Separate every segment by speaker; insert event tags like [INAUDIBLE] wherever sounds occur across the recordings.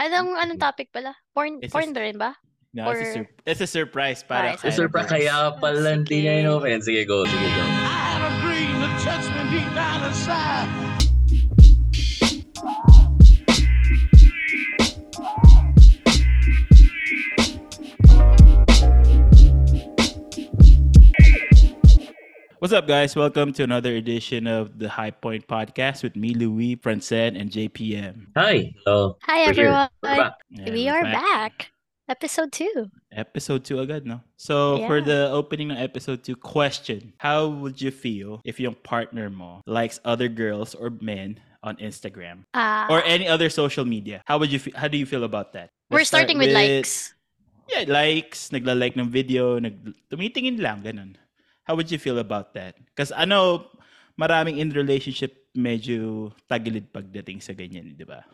Speaker 1: Anong, anong topic pala? Porn,
Speaker 2: It's a-
Speaker 1: porn rin ba?
Speaker 2: No,
Speaker 1: Or-
Speaker 2: it's, a sur- it's a surprise para
Speaker 1: Ah, it's
Speaker 3: So, surprise, kaya pala hindi niya inopen. Sige, go. Sige, go.
Speaker 4: I had a dream that touched me deep down inside.
Speaker 2: What's up, guys? Welcome to another edition of the High Point Podcast with me, Louis, Francine, and JPM.
Speaker 3: Hi. Hello.
Speaker 1: Hi,
Speaker 3: We're
Speaker 1: everyone.
Speaker 3: We're back.
Speaker 1: We
Speaker 2: we're
Speaker 1: are back. Episode 2.
Speaker 2: Episode 2 agad, no? So, for the opening ng episode 2, question. How would you feel if your partner mo likes other girls or men on Instagram?
Speaker 1: Uh,
Speaker 2: Or any other social media? How would you fe- how do you feel about that?
Speaker 1: we're
Speaker 2: Let's start
Speaker 1: starting with, likes.
Speaker 2: Yeah, likes, nagla-like ng video, nag tumitingin lang, ganun. How would you feel about that? Because I know maraming in relationship medyo tagilid pagdating sa ganyan, di ba?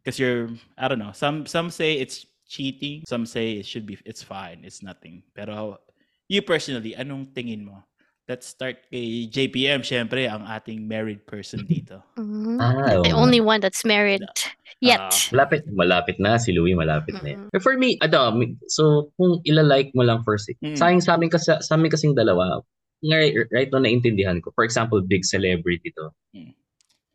Speaker 2: Because you're, I don't know, some some say it's cheating, some say it should be, it's fine, it's nothing. Pero you personally, anong tingin mo? Let's start kay JPM, syempre, ang ating married person dito. [LAUGHS]
Speaker 1: Mhm.
Speaker 3: Ah,
Speaker 1: The only one that's married yet.
Speaker 2: Ah.
Speaker 3: Malapit, malapit na. Si Louie malapit na. yan.
Speaker 1: Mhm.
Speaker 3: But For me, ano, so kung ila-like mo lang first, eh.
Speaker 2: Mm.
Speaker 3: sa akin, sa amin, kasi, sa amin kasing dalawa, nga, right now naintindihan ko. For example, big celebrity to.
Speaker 2: Mm.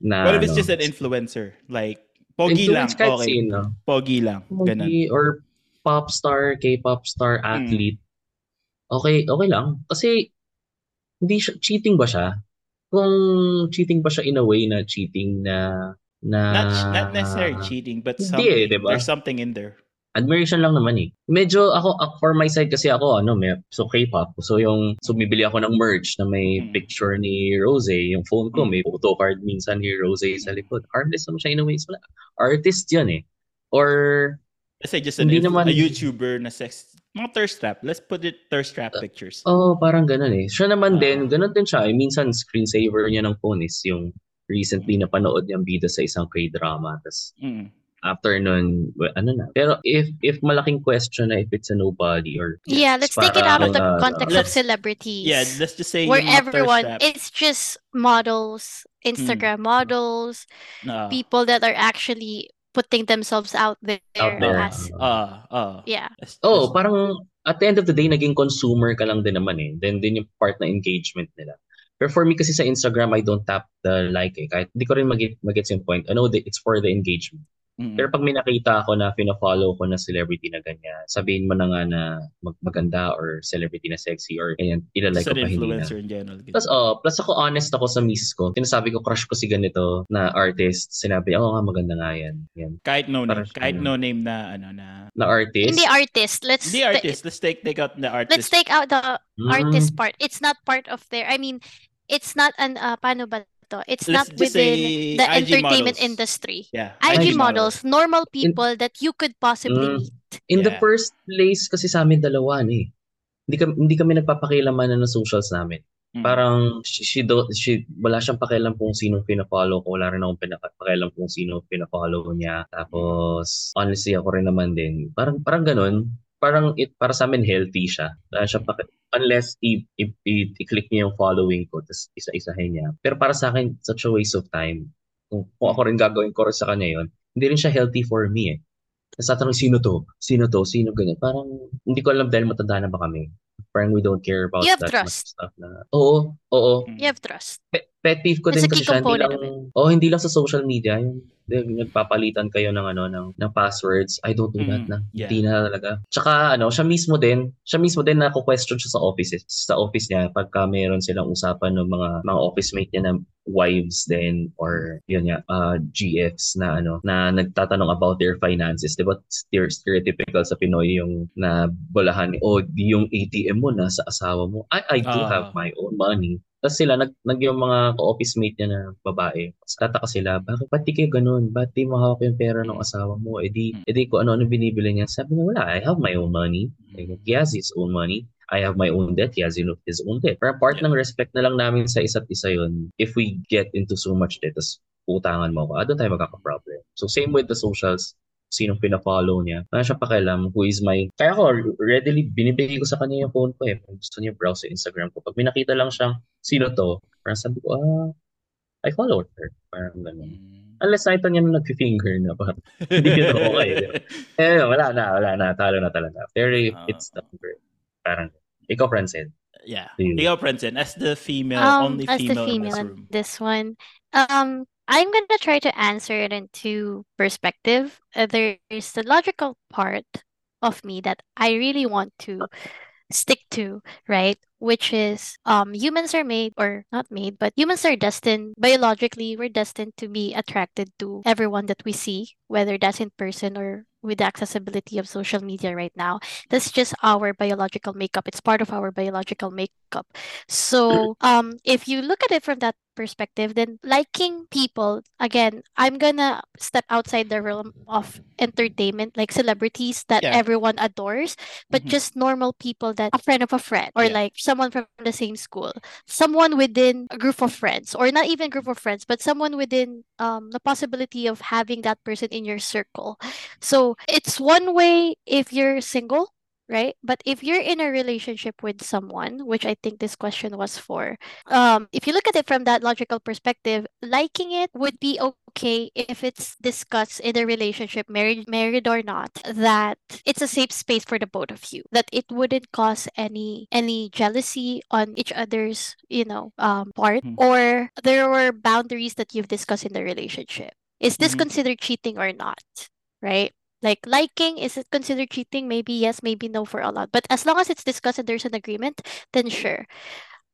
Speaker 3: Na,
Speaker 2: What if it's
Speaker 3: ano,
Speaker 2: just an influencer? Like, pogi lang,
Speaker 3: influence kahit
Speaker 2: okay.
Speaker 3: sino.
Speaker 2: Pogi lang, ganun.
Speaker 3: Pogi or pop star, K-pop star,
Speaker 2: Mm.
Speaker 3: athlete. Okay, okay lang. Kasi, hindi siya, cheating ba siya? Kung cheating ba siya in a way na cheating na, na,
Speaker 2: Not, not necessarily cheating, but
Speaker 3: Hindi
Speaker 2: something,
Speaker 3: eh, diba?
Speaker 2: there's something in there.
Speaker 3: admiration lang naman eh. Medyo ako, ako- for my side kasi ako ano, may, so K-pop. So yung so bibili ako ng merch na may
Speaker 2: Mm.
Speaker 3: picture ni Rose, yung phone ko
Speaker 2: Mm.
Speaker 3: may photo card minsan ni Rose sa likod. Harmless naman siya in a way. So, artist 'yun eh. Or
Speaker 2: Let's say just an
Speaker 3: Hindi
Speaker 2: influ-
Speaker 3: naman-
Speaker 2: a YouTuber na sex, mga thirst trap. Let's put it thirst trap pictures.
Speaker 3: oh, parang ganun eh. Siya naman
Speaker 2: Ah.
Speaker 3: din, ganun din siya. Eh, minsan screensaver niya ng phone is yung recently napanood niyang bida sa isang K-drama. Tapos
Speaker 2: Mm.
Speaker 3: after nun, well, ano na. Pero if if malaking question na if it's a nobody or
Speaker 1: Yeah, let's take it out of the context of
Speaker 2: let's-
Speaker 1: celebrities.
Speaker 2: Yeah, let's just say
Speaker 1: where everyone, it's just models, Instagram models,
Speaker 2: Ah,
Speaker 1: people that are actually putting themselves out there,
Speaker 3: Out there.
Speaker 1: as,
Speaker 2: ah, ah.
Speaker 1: yeah.
Speaker 3: Oh, parang at the end of the day, naging consumer ka lang din naman eh. Then din yung part na engagement nila. Pero for me kasi sa Instagram, I don't tap the like eh. Kahit hindi ko rin mag- magets yung point. I know that it's for the engagement.
Speaker 2: Mm.
Speaker 3: Pero pag may nakita ako na fina-follow ko na celebrity na ganyan, sabihin mo na nga na mag- maganda or celebrity na sexy or ganyan, ilalike ko pa hindi na.
Speaker 2: influencer in general.
Speaker 3: Plus, oh, plus ako honest ako sa misis ko. Sinasabi ko, crush ko si ganito na artist. Sinabi, oh nga, maganda nga yan. yan.
Speaker 2: kahit no name,
Speaker 3: Parang
Speaker 2: kahit
Speaker 3: ano.
Speaker 2: no name na ano na.
Speaker 3: Na artist.
Speaker 1: Hindi artist. Let's
Speaker 2: Hindi artist. Let's take take out the artist.
Speaker 1: let's take out the
Speaker 3: Mm.
Speaker 1: artist part. It's not part of their. I mean, it's not an uh, paano ba to? It's
Speaker 2: Let's
Speaker 1: not within the
Speaker 2: IG
Speaker 1: entertainment
Speaker 2: models.
Speaker 1: industry.
Speaker 2: Yeah.
Speaker 1: IG,
Speaker 3: IG
Speaker 1: models, normal people that you could possibly
Speaker 3: Mm.
Speaker 1: meet.
Speaker 3: In the
Speaker 2: Yeah.
Speaker 3: first place kasi sa amin dalawa eh. Hindi kami, hindi kami nagpapakilaman ng socials namin.
Speaker 2: Mm.
Speaker 3: Parang she, she, do, she wala siyang pakialam kung sino pina-follow ko, wala rin akong pinapakialam kung sino pina-follow niya. Tapos honestly ako rin naman din. Parang parang ganun. Parang it para sa amin healthy siya. Wala siyang paki- unless i, i, i, i-click niya yung following ko tapos isa-isahin niya. Pero para sa akin such a waste of time. Kung, kung ako rin gagawin ko rin sa kanya yon, hindi rin siya healthy for me eh. Tapos tatanong, sino to? Sino to? Sino ganyan? Parang, hindi ko alam dahil matanda na ba kami. Parang we don't care about
Speaker 1: You have
Speaker 3: that
Speaker 1: trust.
Speaker 3: much stuff na. Oo, oo.
Speaker 1: You have trust.
Speaker 3: Pe- pet peeve ko din kasi siya, hindi lang, oh, hindi lang sa social media, yung, yung nagpapalitan kayo ng ano ng, ng passwords. I don't do that
Speaker 2: Mm,
Speaker 3: na.
Speaker 2: yeah.
Speaker 3: Hindi na talaga. Tsaka ano, siya mismo din, siya mismo din na question siya sa offices. Sa office niya pagka meron silang usapan ng mga mga office mate niya na wives din or yun nga uh, GFs na ano na nagtatanong about their finances. 'Di ba? Ster- Stereotypical sa Pinoy yung na bolahan, oh, di yung ATM mo na sa asawa mo. I I do
Speaker 2: Ah.
Speaker 3: have my own money. Tapos sila, nag, nag yung mga office mate niya na babae. Tapos tataka sila, bakit ba't di kayo ganun? Ba't di mahawak yung pera ng asawa mo? E di, e di kung ano-ano binibili niya. Sabi niya, wala, I have my own money.
Speaker 2: Mm.
Speaker 3: He has his own money. I have my own debt. He has his own debt. Pero part
Speaker 2: Yeah.
Speaker 3: ng respect na lang namin sa isa't isa yun, if we get into so much debt, tapos utangan mo ako, ah, doon tayo magkaka-problem. So same with the socials, sinong pina-follow niya. Wala siya pakialam who is my... Kaya ako, readily, binibigay ko sa kanya yung phone ko eh. Kung gusto niya browse sa Instagram ko. Pag may nakita lang siyang, sino to? Parang sabi ko, ah, I follow her. Parang ganun.
Speaker 2: Mm.
Speaker 3: Unless nakita niya na nag-finger na pa. [LAUGHS] Hindi yun okay. di ba? Eh, wala na, wala na. Talo na talaga. If
Speaker 2: Ah.
Speaker 3: it's number, parang, ikaw, Francine.
Speaker 2: yeah. Ikaw, Francine, as the female,
Speaker 1: Um,
Speaker 2: only
Speaker 1: as the
Speaker 2: female, in
Speaker 1: female
Speaker 2: this
Speaker 1: in
Speaker 2: room.
Speaker 1: this one, um, I'm gonna try to answer it in two perspective. Uh, there's the logical part of me that I really want to stick to, right? Which is um humans are made or not made, but humans are destined biologically, we're destined to be attracted to everyone that we see, whether that's in person or with the accessibility of social media right now. That's just our biological makeup. It's part of our biological makeup. So [CLEARS THROAT] um if you look at it from that perspective, then liking people, again, I'm gonna step outside the realm of entertainment, like celebrities that
Speaker 2: Yeah.
Speaker 1: everyone adores but
Speaker 2: Mhm.
Speaker 1: just normal people that a friend of a friend or
Speaker 2: Yeah.
Speaker 1: like someone from the same school someone within a group of friends or not even group of friends but someone within um the possibility of having that person in your circle so it's one way if you're single right but if you're in a relationship with someone which i think this question was for um if you look at it from that logical perspective liking it would be okay if it's discussed in a relationship married married or not that it's a safe space for the both of you that it wouldn't cause any any jealousy on each other's you know um part
Speaker 2: Mhm.
Speaker 1: or there were boundaries that you've discussed in the relationship is this
Speaker 2: Mhm.
Speaker 1: considered cheating or not right like liking is it considered cheating maybe yes maybe no for a lot but as long as it's discussed and there's an agreement then sure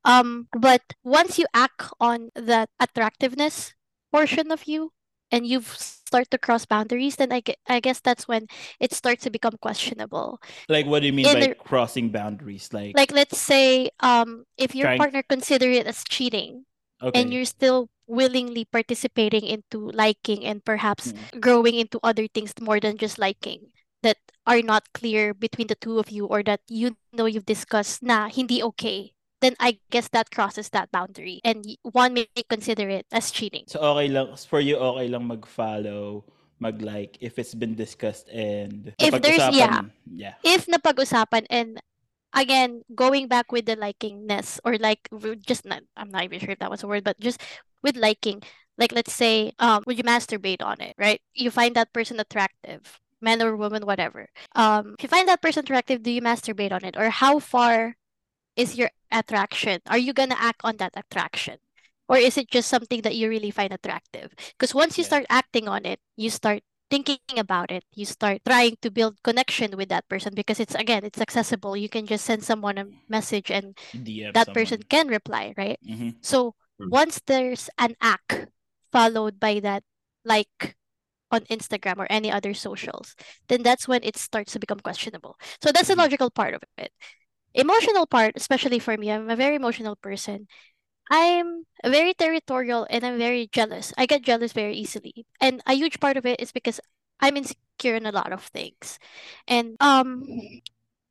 Speaker 1: um but once you act on that attractiveness portion of you and you've start to cross boundaries then I, I guess that's when it starts to become questionable
Speaker 2: Like, what do you mean
Speaker 1: In
Speaker 2: by
Speaker 1: the-
Speaker 2: crossing boundaries? Like,
Speaker 1: like let's say um if your
Speaker 2: Trying-
Speaker 1: partner consider it as cheating
Speaker 2: okay.
Speaker 1: and you're still willingly participating into liking and perhaps
Speaker 2: Mm.
Speaker 1: growing into other things more than just liking that are not clear between the two of you or that you know you've discussed na hindi okay then I guess that crosses that boundary and one may consider it as cheating.
Speaker 2: So okay lang for you okay lang mag-follow, mag-like if it's been discussed and
Speaker 1: If there's- yeah.
Speaker 2: yeah.
Speaker 1: If napag-usapan and again going back with the likingness or like just not I'm not even sure if that was a word but just with liking like let's say um would you masturbate on it right? You find that person attractive man or woman whatever. Um if you find that person attractive do you masturbate on it? Or how far is your attraction? Are you gonna act on that attraction? Or is it just something that you really find attractive? Because once you
Speaker 2: Yeah.
Speaker 1: start acting on it you start thinking about it you start trying to build connection with that person because it's again it's accessible you can just send someone a message and
Speaker 2: DM
Speaker 1: that person can reply right
Speaker 2: hmm
Speaker 1: so
Speaker 3: Mm.
Speaker 1: once there's an act followed by that like on Instagram or any other socials, then that's when it starts to become questionable. So that's the
Speaker 2: Mhm.
Speaker 1: logical part of it. Emotional part, especially for me, I'm a very emotional person. I'm very territorial and I'm very jealous. I get jealous very easily. And a huge part of it is because I'm insecure in a lot of things. And um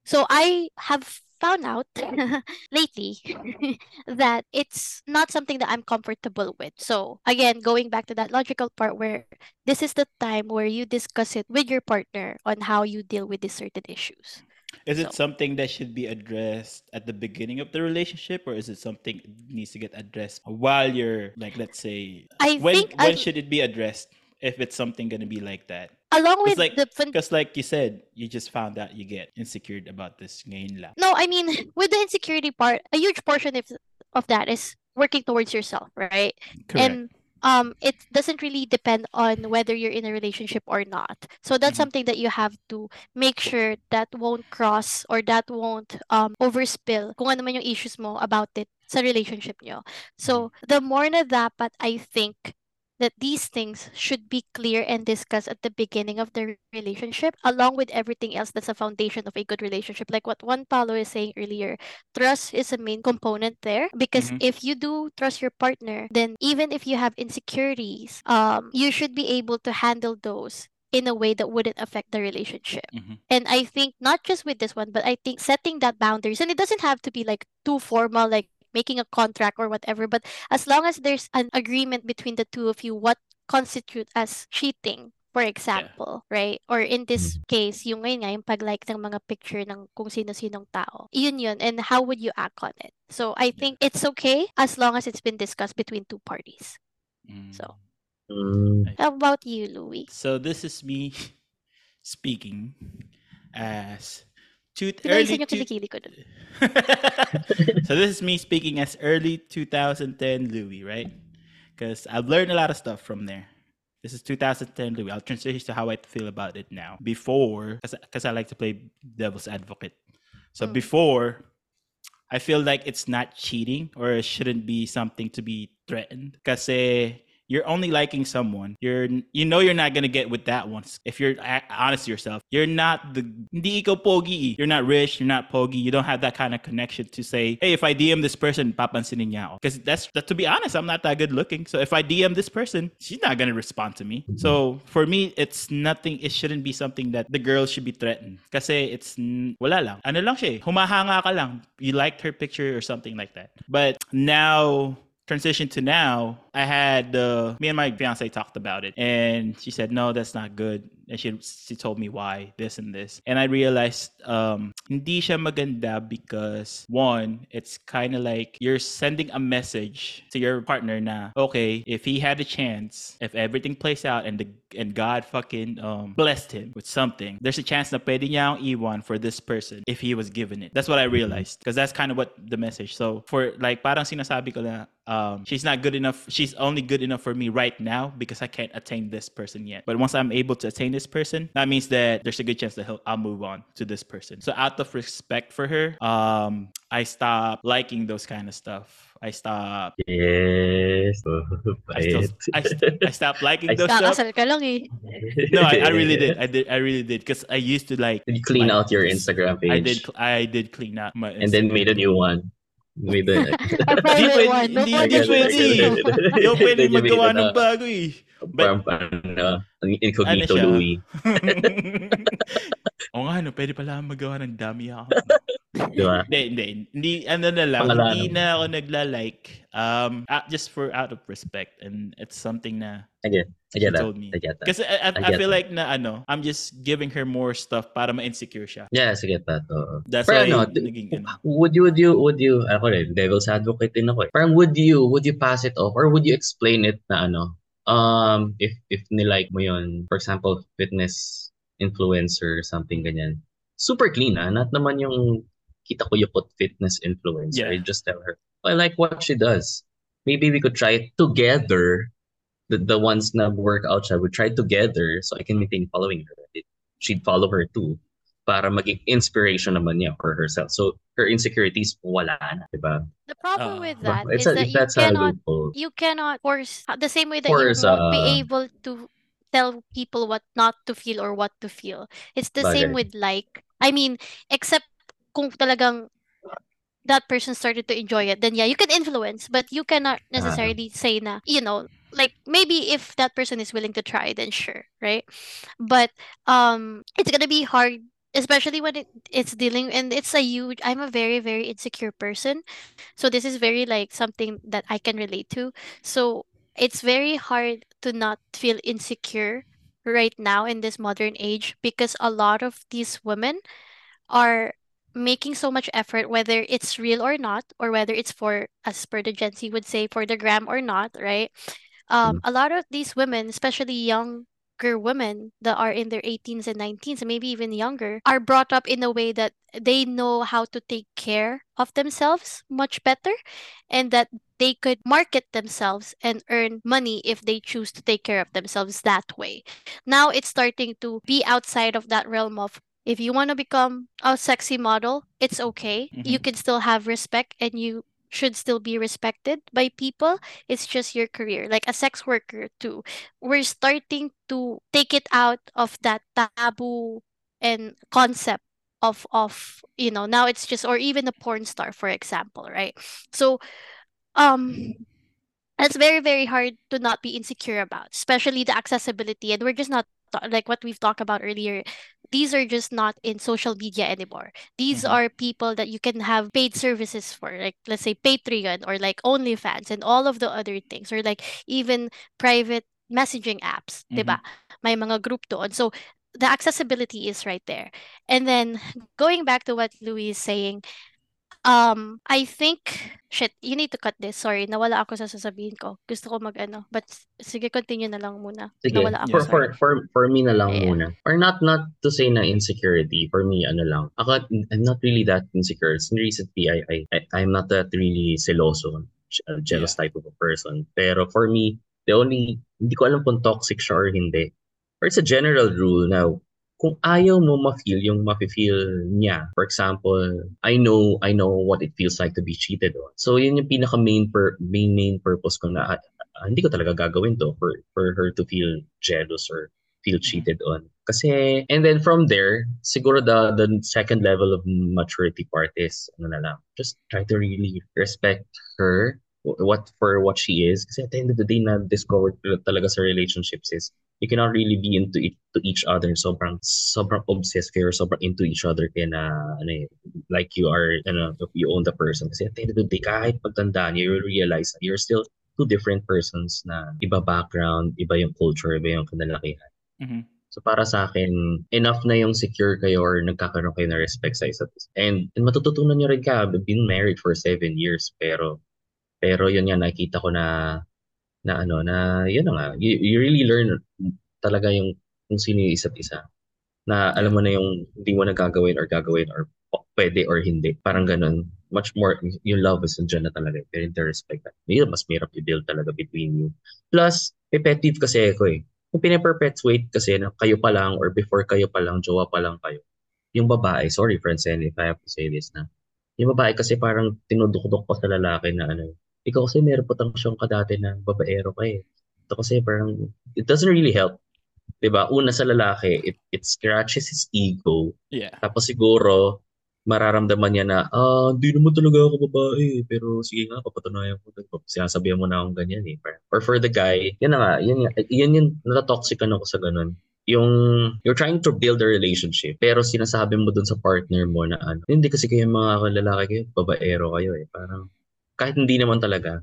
Speaker 1: so I have found out [LAUGHS] lately [LAUGHS] that it's not something that I'm comfortable with. So again, going back to that logical part where this is the time where you discuss it with your partner on how you deal with these certain issues.
Speaker 2: Is it
Speaker 1: So-
Speaker 2: something that should be addressed at the beginning of the relationship or is it something that needs to get addressed while you're like let's say
Speaker 1: I
Speaker 2: when
Speaker 1: think
Speaker 2: when
Speaker 1: I-
Speaker 2: should it be addressed if it's something going to be like that?
Speaker 1: Along with
Speaker 2: like
Speaker 1: the fun-
Speaker 2: because like you said, you just found out you get insecure about this ngayon lang.
Speaker 1: No, I mean [LAUGHS] with the insecurity part, a huge portion of of that is working towards yourself, right?
Speaker 2: Correct.
Speaker 1: And um it doesn't really depend on whether you're in a relationship or not. So that's
Speaker 2: Mhm.
Speaker 1: something that you have to make sure that won't cross or that won't um overspill kung ano man yung issues mo about it sa relationship nyo. So the more na dapat I think that these things should be clear and discussed at the beginning of the relationship along with everything else that's a foundation of a good relationship like what Juan Paulo is saying earlier trust is a main component there because
Speaker 2: Mhm.
Speaker 1: if you do trust your partner then even if you have insecurities um you should be able to handle those in a way that wouldn't affect the relationship
Speaker 2: Mhm.
Speaker 1: and i think not just with this one but i think setting that boundaries and it doesn't have to be like too formal like making a contract or whatever but as long as there's an agreement between the two of you what constitute as cheating for example right? Or in this case yung ngayon nga yung pag-like ng mga picture ng kung sino-sinong tao. Yun yun and how would you act on it? So i think it's okay as long as it's been discussed between two parties.
Speaker 2: Mm.
Speaker 1: So,
Speaker 3: Mm.
Speaker 1: How about you, Louis?
Speaker 2: So this is me [LAUGHS] speaking as two, early two,
Speaker 1: ko dun? [LAUGHS]
Speaker 2: so this is me speaking as early 2010 Louis, right? Because I've learned a lot of stuff from there. This is 2010 Louis. I'll transition to how I feel about it now. Before, because I like to play devil's advocate. So
Speaker 1: Mm.
Speaker 2: before, I feel like it's not cheating or it shouldn't be something to be threatened. Because you're only liking someone. You're you know you're not gonna get with that one. If you're honest to yourself, you're not the hindi ikaw pogi. You're not rich. You're not pogi. You don't have that kind of connection to say, hey, if I DM this person, papansinin niya. Because that's that, to be honest, I'm not that good looking. So if I DM this person, she's not gonna respond to me. So for me, it's nothing. It shouldn't be something that the girl should be threatened. Kasi it's wala lang. Ano lang siya. eh, Humahanga ka lang. You liked her picture or something like that. But now transition to now, I had uh, me and my fiance talked about it, and she said, "No, that's not good." And she she told me why this and this, and I realized um, hindi siya maganda because one, it's kind of like you're sending a message to your partner na okay, if he had a chance, if everything plays out and the and God fucking um, blessed him with something, there's a chance na pwede niya ang iwan for this person if he was given it. That's what I realized because that's kind of what the message. So for like parang sinasabi ko na um, she's not good enough. She's only good enough for me right now because I can't attain this person yet. But once I'm able to attain this person, that means that there's a good chance that he'll, I'll move on to this person. So out of respect for her, um, I stopped liking those kind of stuff. I stopped.
Speaker 3: Yes. [LAUGHS]
Speaker 2: I still. I, st- I stopped [LAUGHS] liking
Speaker 3: I
Speaker 2: those stuff.
Speaker 1: Ka lang eh.
Speaker 2: No, I, I really did. [LAUGHS] I did. I really did because I used to like.
Speaker 3: Did you clean
Speaker 2: my-
Speaker 3: out your Instagram page?
Speaker 2: I did. I did clean out my.
Speaker 3: and then made a new one. Made a,
Speaker 1: A private
Speaker 2: pwede-
Speaker 1: one. No
Speaker 2: hindi-
Speaker 1: more
Speaker 2: hindi
Speaker 1: than
Speaker 2: pwede.
Speaker 1: two.
Speaker 2: Hindi ako pwede
Speaker 3: Then you made
Speaker 2: magawa
Speaker 3: it,
Speaker 2: ng bago eh.
Speaker 3: Parang, ano, ang incognito
Speaker 2: Ano siya?
Speaker 3: Louis. [LAUGHS]
Speaker 2: Oo nga, no, pwede pala magawa ng dummy account. [LAUGHS]
Speaker 3: Di ba?
Speaker 2: Hindi, hindi. Hindi, ano na lang,
Speaker 3: Pangalanan.
Speaker 2: hindi na ako nagla-like. Um, ah, just for out of respect. And it's something na
Speaker 3: I get, I
Speaker 2: she
Speaker 3: get that.
Speaker 2: told me.
Speaker 3: I get that.
Speaker 2: Kasi I, I,
Speaker 3: I
Speaker 2: feel
Speaker 3: that.
Speaker 2: like na ano, I'm just giving her more stuff para ma-insecure siya.
Speaker 3: Yes, I get that. oo.
Speaker 2: That's
Speaker 3: Pero
Speaker 2: why
Speaker 3: ano,
Speaker 2: naging ano.
Speaker 3: would you, would you, would you, ako rin, devil's advocate din ako eh. Parang would you, would you pass it off or would you explain it na ano, um, if, if nilike mo yun, for example, fitness influencer something ganyan, super clean ah, not naman yung kita ko yukot fitness influencer.
Speaker 2: Yeah.
Speaker 3: I just tell her, I like what she does. Maybe we could try it together. The, the ones na work out siya, we try together so I can maintain following her. She'd follow her too para maging inspiration naman niya for herself. So, her insecurities, wala na, diba?
Speaker 1: The problem
Speaker 2: Ah.
Speaker 1: with
Speaker 3: Diba?
Speaker 1: that
Speaker 3: a,
Speaker 1: that you
Speaker 3: that's
Speaker 1: cannot
Speaker 3: loophole.
Speaker 1: you cannot force the same way that
Speaker 3: Force,
Speaker 1: you won't be
Speaker 3: uh,
Speaker 1: able to tell people what not to feel or what to feel. It's the same with like I mean, except kung talagang that person started to enjoy it, then yeah, you can influence, but you cannot
Speaker 3: Ah.
Speaker 1: necessarily say na, you know, like maybe if that person is willing to try, then sure, right? But um it's gonna be hard especially when it, it's dealing and it's a huge i'm a very very insecure person. So this is very like something that i can relate to. So it's very hard to not feel insecure right now in this modern age because a lot of these women are making so much effort whether it's real or not or whether it's for as per the gen z would say for the gram or not right? Um a lot of these women especially younger women that are in their 18s and 19s and maybe even younger are brought up in a way that they know how to take care of themselves much better and that they could market themselves and earn money if they choose to take care of themselves that way. Now it's starting to be outside of that realm of if you want to become a sexy model, it's okay. You
Speaker 2: Mhm.
Speaker 1: can still have respect and you should still be respected by people. It's just your career, like a sex worker too. We're starting to take it out of that taboo and concept of of you know now it's just or even a porn star for example right so um it's very very hard to not be insecure about especially the accessibility and we're just not like what we've talked about earlier these are just not in social media anymore these
Speaker 2: Mhm.
Speaker 1: are people that you can have paid services for like let's say patreon or like onlyfans and all of the other things or like even private messaging apps
Speaker 2: Mhm.
Speaker 1: diba may mga group doon so the accessibility is right there and then going back to what louis is saying Um, I think shit, you need to cut this. Sorry, nawala ako sa sasabihin ko. Gusto ko mag-ano, but s- sige, continue na lang muna.
Speaker 3: Sige,
Speaker 1: Nawala ako,
Speaker 3: for, for,
Speaker 1: sorry.
Speaker 3: for, for me na lang
Speaker 1: Ayan.
Speaker 3: muna. Or not not to say na insecurity. For me, ano lang. Ako, I'm not really that insecure. Recently, I, I, I, I'm not that really seloso, uh, jealous type of a person. Pero for me, the only, hindi ko alam kung toxic siya or hindi. Or it's a general rule now. Kung ayaw mo ma-feel yung ma-feel niya, for example, I know I know what it feels like to be cheated on. So yun yung pinaka main per, main main purpose ko na ah, hindi ko talaga gagawin to for for her to feel jealous or feel cheated on. Kasi, and then from there, siguro the the second level of maturity part is, ano na lang, just try to really respect her, what for what she is. Kasi at the end of the day, na-discover ko talaga sa relationships is, you cannot really be into it, to each other. Sobrang, sobrang obsessed kayo, sobrang into each other kaya na, ano eh, like you are, ano, you own the person. Kasi at the end of the day, kahit pagtandaan, you will realize that you're still two different persons na iba background, iba yung culture, iba yung kinalakihan.
Speaker 2: Mhm.
Speaker 3: So para sa akin, enough na yung secure kayo or nagkakaroon kayo ng respect sa isa't isa. And, and matututunan nyo rin ka, I've been married for seven years, pero pero yun nga, nakita ko na na ano, na yun na nga, you, you really learn talaga yung kung sino yung isa't isa. Na alam mo na yung hindi mo na gagawin or gagawin or pwede or hindi. Parang ganun. Much more, yung love is nandiyan na talaga. Pero yung respect, yun mas mahirap i-build talaga between you. Plus, peeve kasi ako eh. Kung pinaperpetuate kasi na kayo pa lang or before kayo pa lang, jowa pa lang kayo. Yung babae, sorry friends, if I have to say this na, yung babae kasi parang tinudukdok pa sa lalaki na ano, ikaw kasi meron pa tang siyang kadati na babaero ka eh. Ito kasi parang, it doesn't really help. ba Una sa lalaki, it, it scratches his ego.
Speaker 2: Yeah.
Speaker 3: Tapos siguro, mararamdaman niya na, ah, hindi naman talaga ako babae. Pero sige nga, papatunayan ko. Sinasabihan mo na akong ganyan eh. Or for the guy, yun na nga, yun, nga- yun yung natatoxican ako sa ganun. Yung, you're trying to build a relationship, pero sinasabi mo dun sa partner mo na ano, hindi kasi kayo mga lalaki kayo, babaero kayo eh. Parang, kahit hindi naman talaga,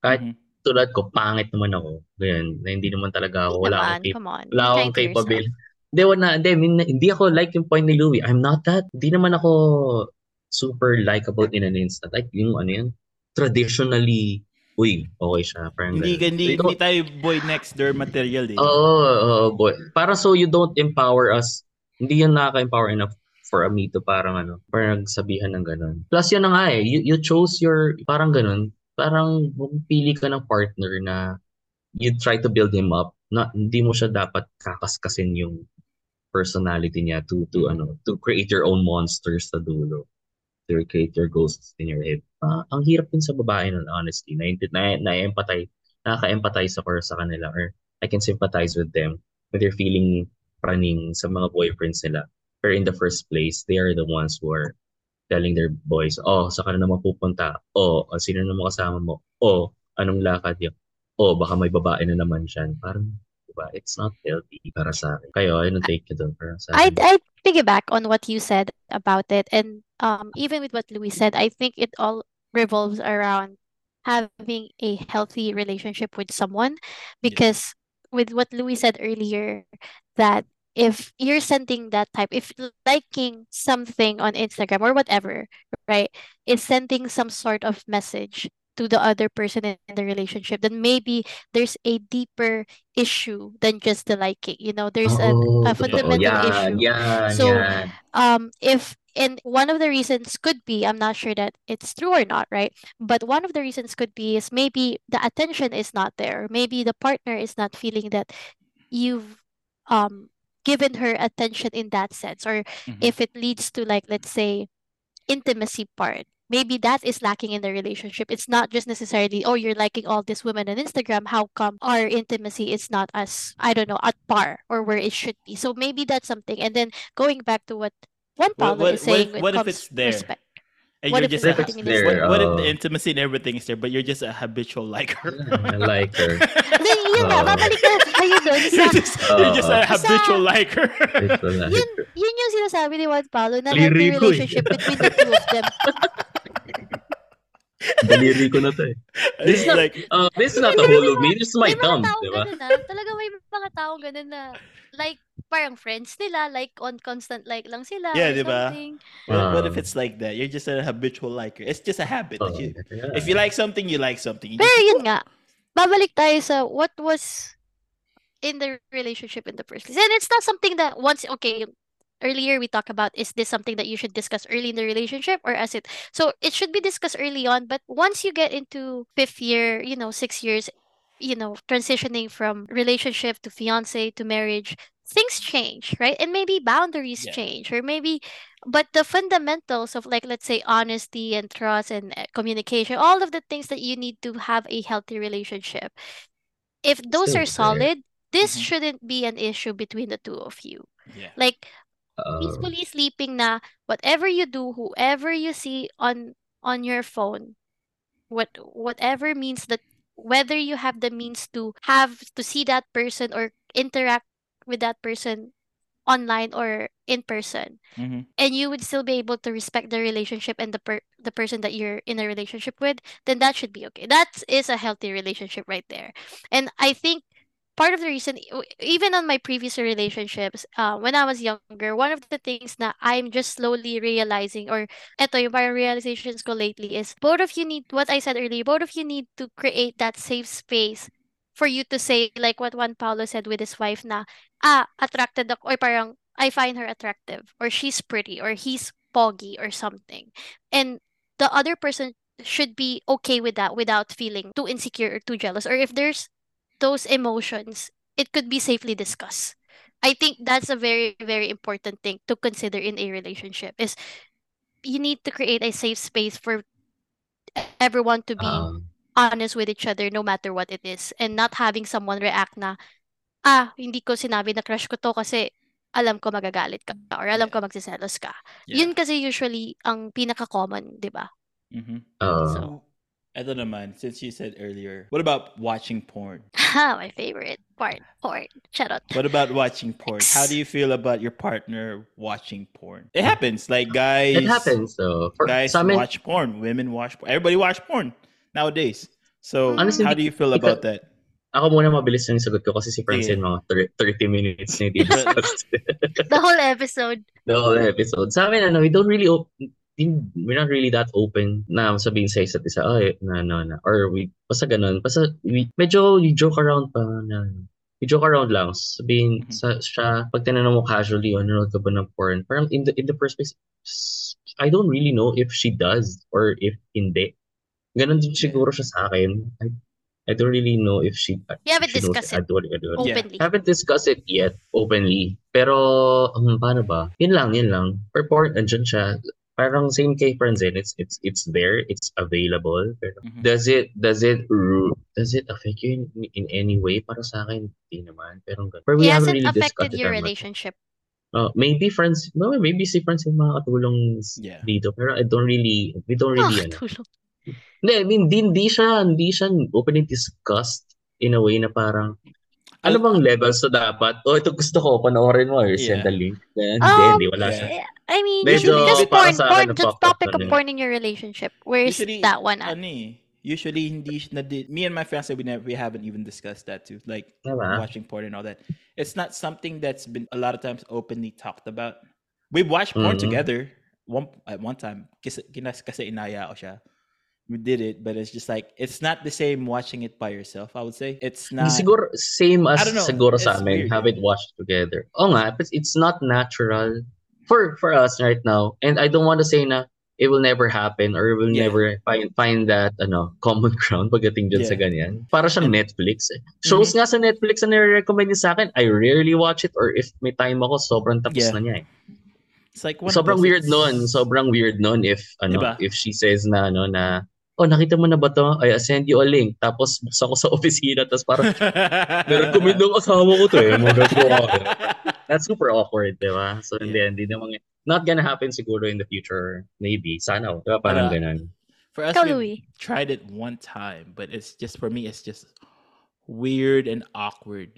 Speaker 3: kahit
Speaker 2: Mhm.
Speaker 3: tulad ko, pangit naman ako. Ganyan, na hindi naman talaga ako, wala akong cap- wala akong capability. Hindi, wala, hindi, hindi ako like yung point ni Louie. I'm not that. Hindi naman ako super likable in an instant. Like, yung ano yun, traditionally, uy, okay siya. Parang
Speaker 2: Hindi,
Speaker 3: ganun.
Speaker 2: hindi, hindi tayo boy next door material eh.
Speaker 3: Oo, oo, boy. Para so you don't empower us. Hindi yan nakaka-empower enough for me to parang ano, parang sabihan ng ganun. Plus yun na nga eh, you, you chose your, parang ganun, parang pili ka ng partner na you try to build him up. Na, hindi mo siya dapat kakaskasin yung personality niya to to ano to create your own monsters sa dulo to create your ghosts in your head Ah, ang hirap din sa babae nun honestly na na, na empathize nakaka-empathize ako sa kanila or I can sympathize with them with their feeling running sa mga boyfriends nila pero in the first place they are the ones who are telling their boys oh saka na naman pupunta. Oh ah, sino naman kasama mo? Oh anong lakad yun oh baka may babae na naman siya parang diba it's not healthy para sa akin. Kayo anong take nyo doon para sa
Speaker 1: I'd, I'd piggyback on what you said about it. And um, even with what Louis said, I think it all revolves around having a healthy relationship with someone. Because with what Louis said earlier, that if you're sending that type, if liking something on Instagram or whatever, right, is sending some sort of message to the other person in the relationship, then maybe there's a deeper issue than just the liking. You know, there's a, a
Speaker 3: totoo.
Speaker 1: fundamental
Speaker 3: yan,
Speaker 1: issue.
Speaker 3: Yan,
Speaker 1: So,
Speaker 3: yan.
Speaker 1: um if and one of the reasons could be i'm not sure that it's true or not right but one of the reasons could be is maybe the attention is not there maybe the partner is not feeling that you've um given her attention in that sense or
Speaker 2: Mhm.
Speaker 1: if it leads to like let's say intimacy part maybe that is lacking in the relationship it's not just necessarily oh you're liking all these women on instagram how come our intimacy is not as i don't know at par or where it should be so maybe that's something and then going back to what one
Speaker 2: What-
Speaker 1: Paulo
Speaker 2: what-
Speaker 1: is
Speaker 2: what
Speaker 1: saying
Speaker 2: if- what
Speaker 1: it
Speaker 2: if it's there?
Speaker 1: respect
Speaker 2: And
Speaker 1: what
Speaker 2: you're
Speaker 1: if
Speaker 2: just
Speaker 1: it's
Speaker 2: a,
Speaker 1: everything is
Speaker 3: there,
Speaker 2: what, what if the
Speaker 3: oh.
Speaker 2: intimacy and everything is there, but you're just a habitual liker?
Speaker 3: Yeah, I like her. [LAUGHS]
Speaker 1: Then yun nga,
Speaker 3: Oo.
Speaker 1: babalik na tayo dun sa,
Speaker 2: you're just, you're just a
Speaker 3: Oo.
Speaker 2: habitual liker.
Speaker 3: Ito na. [LAUGHS]
Speaker 1: yun, yun yung sinasabi ni Juan Paulo na
Speaker 3: Daliri
Speaker 1: healthy
Speaker 3: ko eh.
Speaker 1: relationship between the two of them. [LAUGHS]
Speaker 3: Daliri ko na to eh. This
Speaker 2: It's
Speaker 3: is not,
Speaker 2: like,
Speaker 3: uh, this is not the whole of me. This is my
Speaker 1: may mga
Speaker 3: thumb,
Speaker 1: taong
Speaker 3: di ba?
Speaker 1: ganun na. Talaga may mga taong ganun na, like, parang friends nila, like on constant like lang sila
Speaker 2: Yeah,
Speaker 1: or
Speaker 2: di ba?
Speaker 1: something.
Speaker 2: What, what if
Speaker 3: Um,
Speaker 2: it's like that? You're just a habitual liker. It's just a habit.
Speaker 3: oh,
Speaker 2: you-
Speaker 3: yeah.
Speaker 2: if you like something, you like something. You
Speaker 1: Pero
Speaker 2: just-
Speaker 1: yun nga, babalik tayo sa what was in the relationship in the first place. And it's not something that once, okay, earlier we talked about is this something that you should discuss early in the relationship or as it so it should be discussed early on but once you get into fifth year you know six years you know transitioning from relationship to fiance to marriage things change right and maybe boundaries
Speaker 2: Yeah.
Speaker 1: change or maybe but the fundamentals of like let's say honesty and trust and uh, communication all of the things that you need to have a healthy relationship if those
Speaker 3: Still
Speaker 1: are
Speaker 3: there.
Speaker 1: solid this
Speaker 2: Mhm.
Speaker 1: shouldn't be an issue between the two of you
Speaker 2: yeah.
Speaker 1: like
Speaker 3: Uh,
Speaker 1: peacefully sleeping na whatever you do whoever you see on on your phone what whatever means that whether you have the means to have to see that person or interact with that person online or in person
Speaker 2: Mhm.
Speaker 1: and you would still be able to respect the relationship and the per- the person that you're in a relationship with then that should be okay that is a healthy relationship right there and i think part of the reason even on my previous relationships uh, when i was younger one of the things that i'm just slowly realizing or eto yung parang realizations ko lately is both of you need what i said earlier both of you need to create that safe space for you to say like what Juan Paulo said with his wife na ah attracted ako or parang I find her attractive or she's pretty or he's poggy or something. And the other person should be okay with that without feeling too insecure or too jealous or if there's those emotions it could be safely discussed. I think that's a very very important thing to consider in a relationship is you need to create a safe space for everyone to be
Speaker 3: um,
Speaker 1: honest with each other no matter what it is and not having someone react na ah hindi ko sinabi na crush ko to kasi alam ko magagalit ka or alam ko magsiselos ka
Speaker 2: Yeah.
Speaker 1: yun kasi usually ang pinaka-common, di ba?
Speaker 2: Mhm.
Speaker 3: uh,
Speaker 1: So,
Speaker 2: Ito naman, since you said earlier, what about watching porn? [LAUGHS]
Speaker 1: my favorite part, porn. Shut up.
Speaker 2: What about watching porn? How do you feel about your partner watching porn? It happens. Like guys,
Speaker 3: it happens though. For,
Speaker 2: guys
Speaker 3: sa amin,
Speaker 2: watch porn. Women watch. porn. Everybody watch porn nowadays. So
Speaker 3: Honestly,
Speaker 2: how do you feel about that?
Speaker 3: ako muna mabilis yung sagot ko kasi si Francine
Speaker 2: Sige.
Speaker 3: mga 30 minutes na hindi. [LAUGHS]
Speaker 1: The whole episode.
Speaker 3: the whole episode. Sa amin, ano, we don't really, op- we're not really that open na sabihin sa isa't isa, ay, na, na, na. Or we, basta ganun. Basta, we, medyo we joke around pa na, we joke around lang. Sabihin
Speaker 2: Mhm.
Speaker 3: sa siya, pag tinanong mo casually, oh, nanonood ka ba ng porn? Parang in the, in the first place, I don't really know if she does or if hindi. Ganon din siguro siya sa akin. I, I don't really know if she,
Speaker 1: You haven't
Speaker 3: she knows
Speaker 1: discussed
Speaker 3: I
Speaker 1: it
Speaker 3: don't, I don't.
Speaker 2: Yeah.
Speaker 1: openly.
Speaker 3: Haven't discussed it yet openly. Pero, um, paano ba? Yun lang, yun lang. For porn, andyan siya. Parang same kay Franzen, it's it's it's there, it's available. Pero
Speaker 2: Mhm.
Speaker 3: does it does it does it affect you in, in any way? Para sa akin, hindi naman. Pero ganun. Pero we
Speaker 1: It
Speaker 3: haven't
Speaker 1: hasn't
Speaker 3: really discussed
Speaker 1: affected
Speaker 3: it
Speaker 1: your
Speaker 3: that much.
Speaker 1: relationship.
Speaker 3: Uh, maybe friends, no, maybe si Francine makakatulong s-
Speaker 2: Yeah.
Speaker 3: dito. Pero I don't really, we don't really, ano. Hindi, I mean, di, di siya, hindi siya openly discussed in a way na parang, ano bang levels na dapat? Oh, ito gusto ko, panoorin mo or
Speaker 2: Yeah.
Speaker 3: send the link. Hindi,
Speaker 1: Um,
Speaker 3: hindi, wala siya.
Speaker 1: eh, I mean,
Speaker 3: Medyo
Speaker 1: just
Speaker 3: para
Speaker 1: porn, porn, just topic of porn in your relationship. Where's
Speaker 2: Usually,
Speaker 1: that one at?
Speaker 2: ano eh, usually hindi na di- me and my fiance we never we haven't even discussed that too. Like
Speaker 3: Diba?
Speaker 2: watching porn and all that. It's not something that's been a lot of times openly talked about. We watched porn
Speaker 3: Mhm.
Speaker 2: together one at one time. Kasi, kinas, kasi inaya ko siya. We did it, but it's just like it's not the same watching it by yourself. I would say it's not.
Speaker 3: Siguro, same as
Speaker 2: know,
Speaker 3: siguro sa
Speaker 2: it's
Speaker 3: amin,
Speaker 2: weird,
Speaker 3: have it watched together. Oh nga, but it's not natural for for us right now. And I don't want to say na it will never happen or we'll
Speaker 2: Yeah.
Speaker 3: never find find that ano common [LAUGHS] ground pagdating dyan sa
Speaker 2: Yeah.
Speaker 3: ganyan. Para siyang Netflix. Eh. Shows nga sa Netflix na nire-recommend niya sa akin, I rarely watch it or if may time ako, sobrang tapos
Speaker 2: Yeah.
Speaker 3: na niya eh.
Speaker 2: It's like one
Speaker 3: Sobrang weird nun. Sobrang weird nun if ano
Speaker 2: Diba?
Speaker 3: if she says na ano na oh nakita mo na ba to? I send you a link. Tapos buksan ko sa [LAUGHS] opisina tapos parang Nirecommend [LAUGHS] ng asawa ko to eh. Mga ako. That's super awkward, di ba? So, hindi, hindi naman, not gonna happen siguro in the future. Maybe. Sana. Di ba? Parang
Speaker 2: Para-
Speaker 3: ganun.
Speaker 2: For us, we tried it one time, but it's just for me, it's just weird and awkward.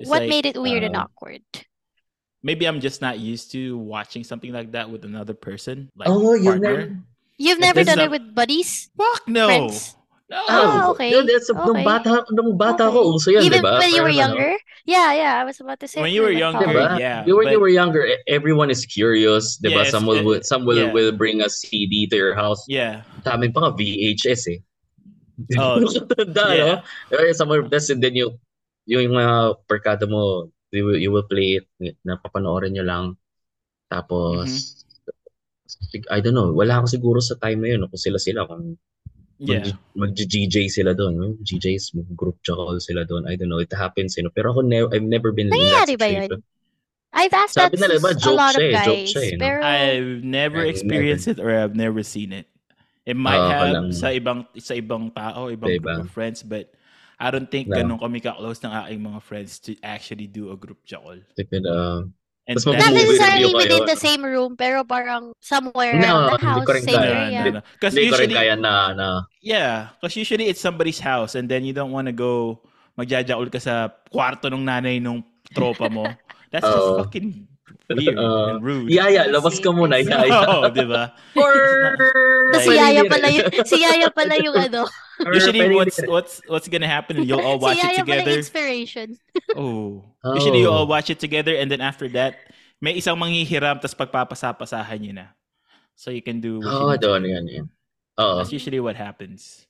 Speaker 2: It's
Speaker 1: What
Speaker 2: like,
Speaker 1: made it weird and
Speaker 3: um,
Speaker 1: awkward?
Speaker 2: maybe I'm just not used to watching something like that with another person, like
Speaker 3: oh, you
Speaker 2: partner.
Speaker 3: never...
Speaker 1: You've never
Speaker 2: this
Speaker 1: done
Speaker 2: a-
Speaker 1: it with buddies?
Speaker 2: Fuck no.
Speaker 1: Friends?
Speaker 2: No.
Speaker 1: Ah, okay.
Speaker 3: Yun, that's, Nung
Speaker 1: Okay.
Speaker 3: bata, nung bata
Speaker 1: Okay.
Speaker 3: ko, uso yun, di
Speaker 1: Even
Speaker 3: ba?
Speaker 1: when you were
Speaker 3: Parang ano,
Speaker 1: younger? Yeah, yeah. I was about to say.
Speaker 2: When you were younger,
Speaker 3: Diba?
Speaker 2: yeah,
Speaker 3: You when you were younger, everyone is curious, di ba?
Speaker 2: Yes,
Speaker 3: some will,
Speaker 2: eh,
Speaker 3: some will,
Speaker 2: yeah.
Speaker 3: will bring a CD to your house.
Speaker 2: Yeah.
Speaker 3: Sa amin pa VHS eh.
Speaker 2: Oh, [LAUGHS]
Speaker 3: Tanda,
Speaker 2: yeah.
Speaker 3: no? Some will, that's, and then you, yung mga perkada mo, you will, you will play it, napapanoorin nyo lang. Tapos,
Speaker 2: Mm-hmm.
Speaker 3: I don't know, wala ako siguro sa time na yun, kung sila-sila, kung
Speaker 2: Yeah.
Speaker 3: mag-GJ sila doon. no? GJs, group call sila doon. I don't know, it happens, you know. Pero ako, ne- I've never been in that
Speaker 1: Nangyayari ba
Speaker 3: situation.
Speaker 1: yun? I've asked
Speaker 3: Sabi
Speaker 1: that
Speaker 3: nila,
Speaker 1: to
Speaker 3: ba,
Speaker 1: a
Speaker 3: joke
Speaker 1: lot of
Speaker 3: eh, joke
Speaker 1: guys.
Speaker 3: siya eh, no?
Speaker 1: Pero,
Speaker 2: I've never
Speaker 3: I've
Speaker 2: experienced it or I've never seen it. It might
Speaker 3: Oo,
Speaker 2: have
Speaker 3: walang-
Speaker 2: sa ibang sa ibang tao, ibang
Speaker 3: Sa iba.
Speaker 2: group of friends, but I don't think
Speaker 3: No.
Speaker 2: ganun kami ka-close ng aking mga friends to actually do a group call.
Speaker 3: Tipid, uh,
Speaker 2: And
Speaker 3: Mas
Speaker 1: not necessarily within the same room, pero parang somewhere
Speaker 3: No,
Speaker 1: around the house, same
Speaker 3: kaya.
Speaker 1: area.
Speaker 2: no, no. Because
Speaker 3: hindi ko rin
Speaker 2: usually,
Speaker 3: kaya na, na,
Speaker 2: yeah, because usually it's somebody's house and then you don't want to go magjajakol ka sa kwarto ng nanay nung tropa mo. That's just
Speaker 3: Oo.
Speaker 2: fucking weird
Speaker 3: Oo.
Speaker 2: and rude.
Speaker 3: Yaya, labas ka muna, yaya. [LAUGHS]
Speaker 2: Oo, di ba?
Speaker 3: Or,
Speaker 1: si Yaya pala yung, si Yaya pala yung ano.
Speaker 3: or
Speaker 2: Usually
Speaker 3: pwede-
Speaker 2: what's what's what's gonna happen and you'll all
Speaker 1: si
Speaker 2: watch it
Speaker 1: Yaya pala
Speaker 2: together.
Speaker 1: yung inspiration. [LAUGHS]
Speaker 2: Oh. Usually you
Speaker 3: Oh.
Speaker 2: all watch it together and then after that, may isang manghihiram tapos pagpapasapasahan nyo na. So you can do to
Speaker 3: doon,
Speaker 2: do.
Speaker 3: yan, yan. Oo.
Speaker 2: That's usually what happens.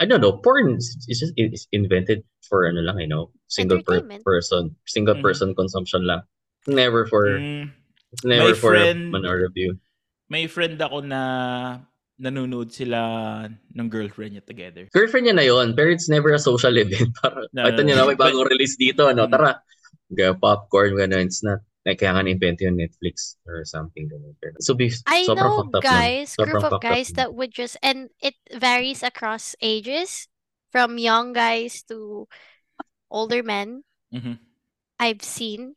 Speaker 3: I don't know, porn is is just is invented for ano lang, you know, single per person, single
Speaker 2: Mhm.
Speaker 3: person consumption lang. Never for
Speaker 2: Mm,
Speaker 3: it's never
Speaker 2: My
Speaker 3: for
Speaker 2: friend-
Speaker 3: a review.
Speaker 2: may friend ako na nanonood sila ng girlfriend niya together.
Speaker 3: Girlfriend niya na yon, pero it's never a social [LAUGHS] event. Para,
Speaker 2: No,
Speaker 3: ito
Speaker 2: no,
Speaker 3: niya
Speaker 2: no.
Speaker 3: na, may bagong release dito, ano,
Speaker 2: Mm.
Speaker 3: tara. Ga popcorn, gano'n. It's not, like, kaya nga na-invent yung Netflix or something. Ganun. Pero, so, be,
Speaker 1: I know guys, group of guys that would just, and it varies across ages, from young guys to older men.
Speaker 2: Mhm.
Speaker 1: I've seen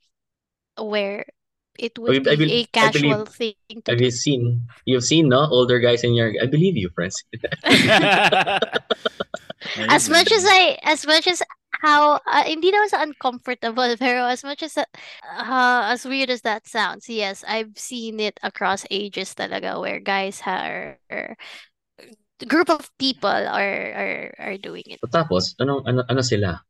Speaker 1: where it
Speaker 3: I-
Speaker 1: would
Speaker 3: I
Speaker 1: be
Speaker 3: bel-
Speaker 1: a
Speaker 3: I
Speaker 1: casual
Speaker 3: believe-
Speaker 1: thing to
Speaker 3: Have you seen, you've seen, no? Older guys in your, I believe you, friends. [LAUGHS] [LAUGHS]
Speaker 1: as much as I, as much as how, uh, hindi naman sa uncomfortable, [LAUGHS] pero as much as, uh, as weird as that sounds, yes, I've seen it across ages talaga where guys are, are group of people are, are, are doing it.
Speaker 3: So, tapos, anong, ano, ano sila?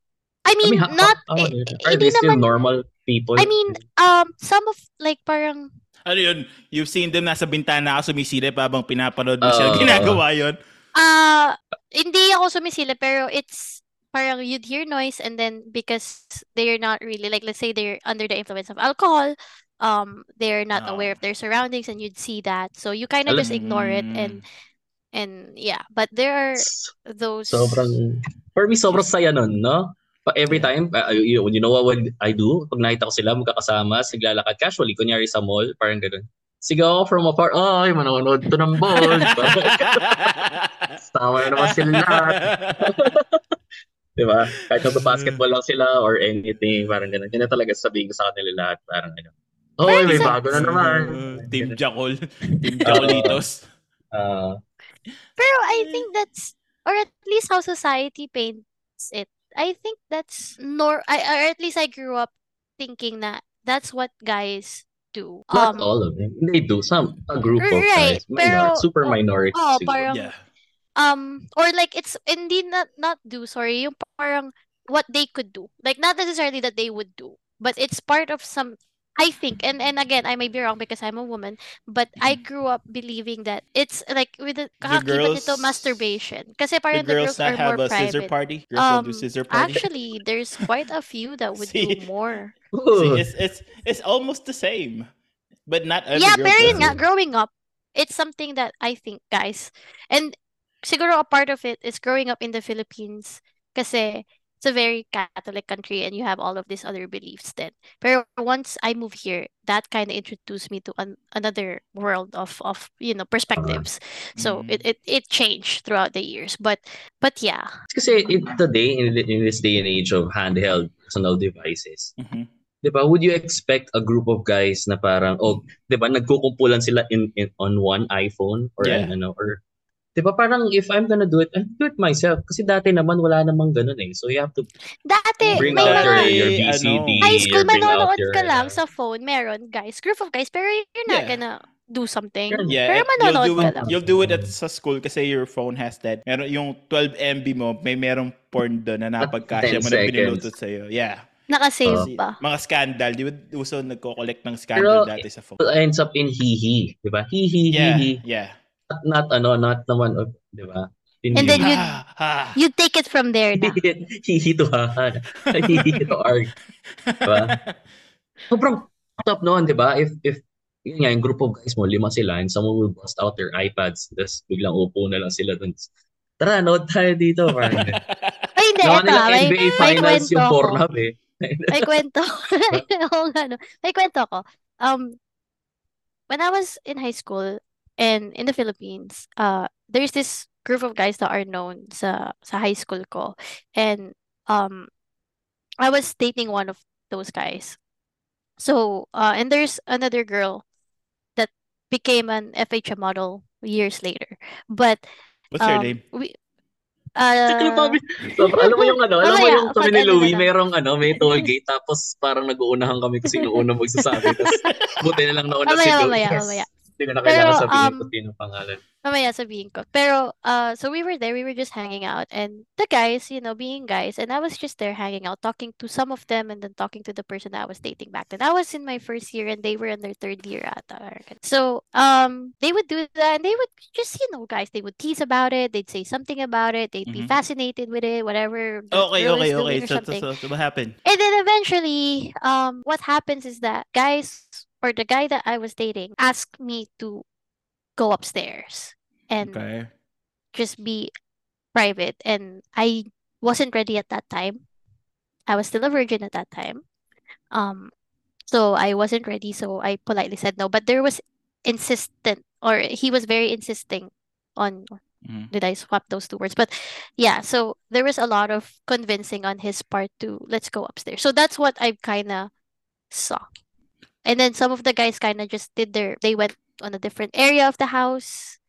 Speaker 1: I mean,
Speaker 3: ha-
Speaker 1: not,
Speaker 3: how- how-
Speaker 1: eh,
Speaker 3: are they still
Speaker 1: naman,
Speaker 3: normal people?
Speaker 1: I mean, um, some of, like, parang,
Speaker 2: ano yun? You've seen them nasa bintana ka sumisilip habang pinapanood mo sila
Speaker 3: Oo.
Speaker 2: ginagawa yun?
Speaker 1: Ah, hindi ako sumisila pero it's parang you'd hear noise and then because they're not really like let's say they're under the influence of alcohol, um they're not
Speaker 2: Oh.
Speaker 1: aware of their surroundings and you'd see that. So you kind of just ignore it and and yeah, but there are those
Speaker 3: Sobrang, for me, sobrang saya nun, no? Pa every
Speaker 2: Yeah.
Speaker 3: time, uh, you, you know what I do? Pag nakita ko sila magkakasama, naglalakad casually, kunyari sa mall, parang ganun. Sigaw ako from afar, ay, manonood to ng ball. [LAUGHS] Tama na naman sila. [LAUGHS] Di ba? Kahit nagpa-basketball lang sila or anything, parang ganun. Yan na talaga sabihin ko sa kanila lahat. Parang ano. Oh,
Speaker 1: Pero
Speaker 3: may
Speaker 1: isa-
Speaker 3: bago na naman.
Speaker 2: Team Jackal. [LAUGHS] Team Jacolitos.
Speaker 3: Ah,
Speaker 1: Pero I think that's or at least how society paints it. I think that's nor I or at least I grew up thinking that that's what guys do.
Speaker 3: not
Speaker 1: Um,
Speaker 3: all of them. They do. Some, a group of
Speaker 1: Right,
Speaker 3: guys. Minor,
Speaker 1: pero-
Speaker 3: super minority.
Speaker 1: oh,
Speaker 3: siguro.
Speaker 1: parang-
Speaker 2: Yeah.
Speaker 1: um or like it's hindi not not do sorry yung parang what they could do like not necessarily that they would do but it's part of some I think and and again I may be wrong because I'm a woman but I grew up believing that it's like with the kakakibat nito
Speaker 2: girls-
Speaker 1: masturbation kasi
Speaker 2: The
Speaker 1: parang the
Speaker 2: girls
Speaker 1: girls
Speaker 2: not
Speaker 1: are
Speaker 2: have
Speaker 1: more
Speaker 2: a scissor party? Girls don't do
Speaker 1: Um,
Speaker 2: scissor party?
Speaker 1: actually there's quite a few that would
Speaker 2: See?
Speaker 1: do more
Speaker 2: See, it's, it's, it's almost the same. But not every
Speaker 1: yeah
Speaker 2: girl
Speaker 1: pero
Speaker 2: does
Speaker 1: nga growing up it's something that I think guys and siguro a part of it is growing up in the Philippines kasi it's a very Catholic country and you have all of these other beliefs then But once I moved here that kind of introduced me to an, another world of of you know perspectives so
Speaker 2: Mm.
Speaker 1: it, it it changed throughout the years but but yeah
Speaker 3: Kasi in today, in, the- in this day and age of handheld personal devices,
Speaker 2: Mhm.
Speaker 3: di ba, would you expect a group of guys na parang, oh, di ba, nagkukumpulan sila in, in on one iPhone or
Speaker 2: Yeah.
Speaker 3: ano, or, di ba, parang if I'm gonna do it, I'll do it myself. Kasi dati naman wala namang ganun eh. So you have to
Speaker 1: dati
Speaker 3: bring
Speaker 1: may
Speaker 3: out your,
Speaker 1: mga
Speaker 3: your
Speaker 2: ano,
Speaker 3: VCD,
Speaker 1: high school
Speaker 3: or bring out
Speaker 1: manonood
Speaker 3: your,
Speaker 1: ka lang
Speaker 3: ano,
Speaker 1: sa phone meron guys group of guys pero you're not
Speaker 2: Yeah.
Speaker 1: gonna do something.
Speaker 2: Yeah,
Speaker 1: Pero
Speaker 2: eh, you'll
Speaker 1: manonood
Speaker 2: do
Speaker 1: ka
Speaker 2: it,
Speaker 1: lang.
Speaker 2: you'll do it at sa school kasi your phone has that. Meron yung 12 MB mo, may merong porn doon na napagkasya
Speaker 3: 10
Speaker 2: mo na
Speaker 3: seconds.
Speaker 2: pinilutot sa'yo. Yeah.
Speaker 1: Nakasave
Speaker 2: Si-
Speaker 1: pa.
Speaker 2: Mga scandal. Di ba uso nagko-collect ng scandal
Speaker 3: Pero-
Speaker 2: dati sa phone?
Speaker 3: It ends up in hihi, di ba? Hihi,
Speaker 2: Yeah,
Speaker 3: hihi.
Speaker 2: yeah.
Speaker 3: Not, not ano, not naman, of, di ba?
Speaker 1: And then you-
Speaker 2: Ha, ha.
Speaker 1: You take it from there na.
Speaker 3: hihi to ha. hihi to arg. Diba? [LAUGHS] Sobrang fucked up noon, di ba? If, if, yun nga, yung group of guys mo, lima sila, and someone will bust out their iPads, tapos biglang upo na lang sila dun. Tara, nood tayo dito. Parang, [LAUGHS]
Speaker 1: Ay, hindi.
Speaker 3: Nawa
Speaker 1: Eto,
Speaker 3: nila
Speaker 1: ah, may,
Speaker 3: NBA
Speaker 1: may
Speaker 3: Finals
Speaker 1: kwento
Speaker 3: yung. Pornhub eh.
Speaker 1: May kwento. [LAUGHS] Oo nga, no. May kwento ako. Um, when I was in high school and in the Philippines, uh, there's this group of guys that are known sa sa high school ko. And um, I was dating one of those guys. So, uh, and there's another girl that became an FHM model years later. But
Speaker 2: What's her
Speaker 1: um,
Speaker 2: name?
Speaker 1: we
Speaker 3: Tsaka
Speaker 1: uh,
Speaker 3: Bobby, so, [LAUGHS] alam mo yung ano, alam mo yung kami ni Louie, merong ano, may toll gate, tapos parang nag-uunahan kami kasi sino unang [LAUGHS] magsasabi. Tapos buti na lang nauna si
Speaker 1: Mamaya,
Speaker 3: Louie.
Speaker 1: mamaya,
Speaker 3: Yes.
Speaker 1: Mamaya.
Speaker 3: Hindi ko na kailangan
Speaker 1: Pero,
Speaker 3: sabihin
Speaker 1: um,
Speaker 3: kung sino pangalan.
Speaker 1: Mamaya sabihin ko. Pero, uh, so we were there, we were just hanging out. And the guys, you know, being guys, and I was just there hanging out, talking to some of them and then talking to the person that I was dating back then. I was in my first year and they were in their third year at or ganun. So, um, they would do that and they would just, you know, guys, they would tease about it, they'd say something about it, they'd be
Speaker 2: Mhm.
Speaker 1: fascinated with it, whatever
Speaker 2: Okay, okay, okay. So, so, so, so what happened?
Speaker 1: And then eventually, um, what happens is that guys or the guy that I was dating asked me to go upstairs and
Speaker 2: Okay.
Speaker 1: just be private. And I wasn't ready at that time. I was still a virgin at that time. Um, so I wasn't ready. So I politely said no. But there was insistent, or he was very insisting on
Speaker 2: Mhm.
Speaker 1: did I swap those two words? But yeah, so there was a lot of convincing on his part to let's go upstairs. So that's what I kind of saw. And then some of the guys kind of just did their, they went on a different area of the house.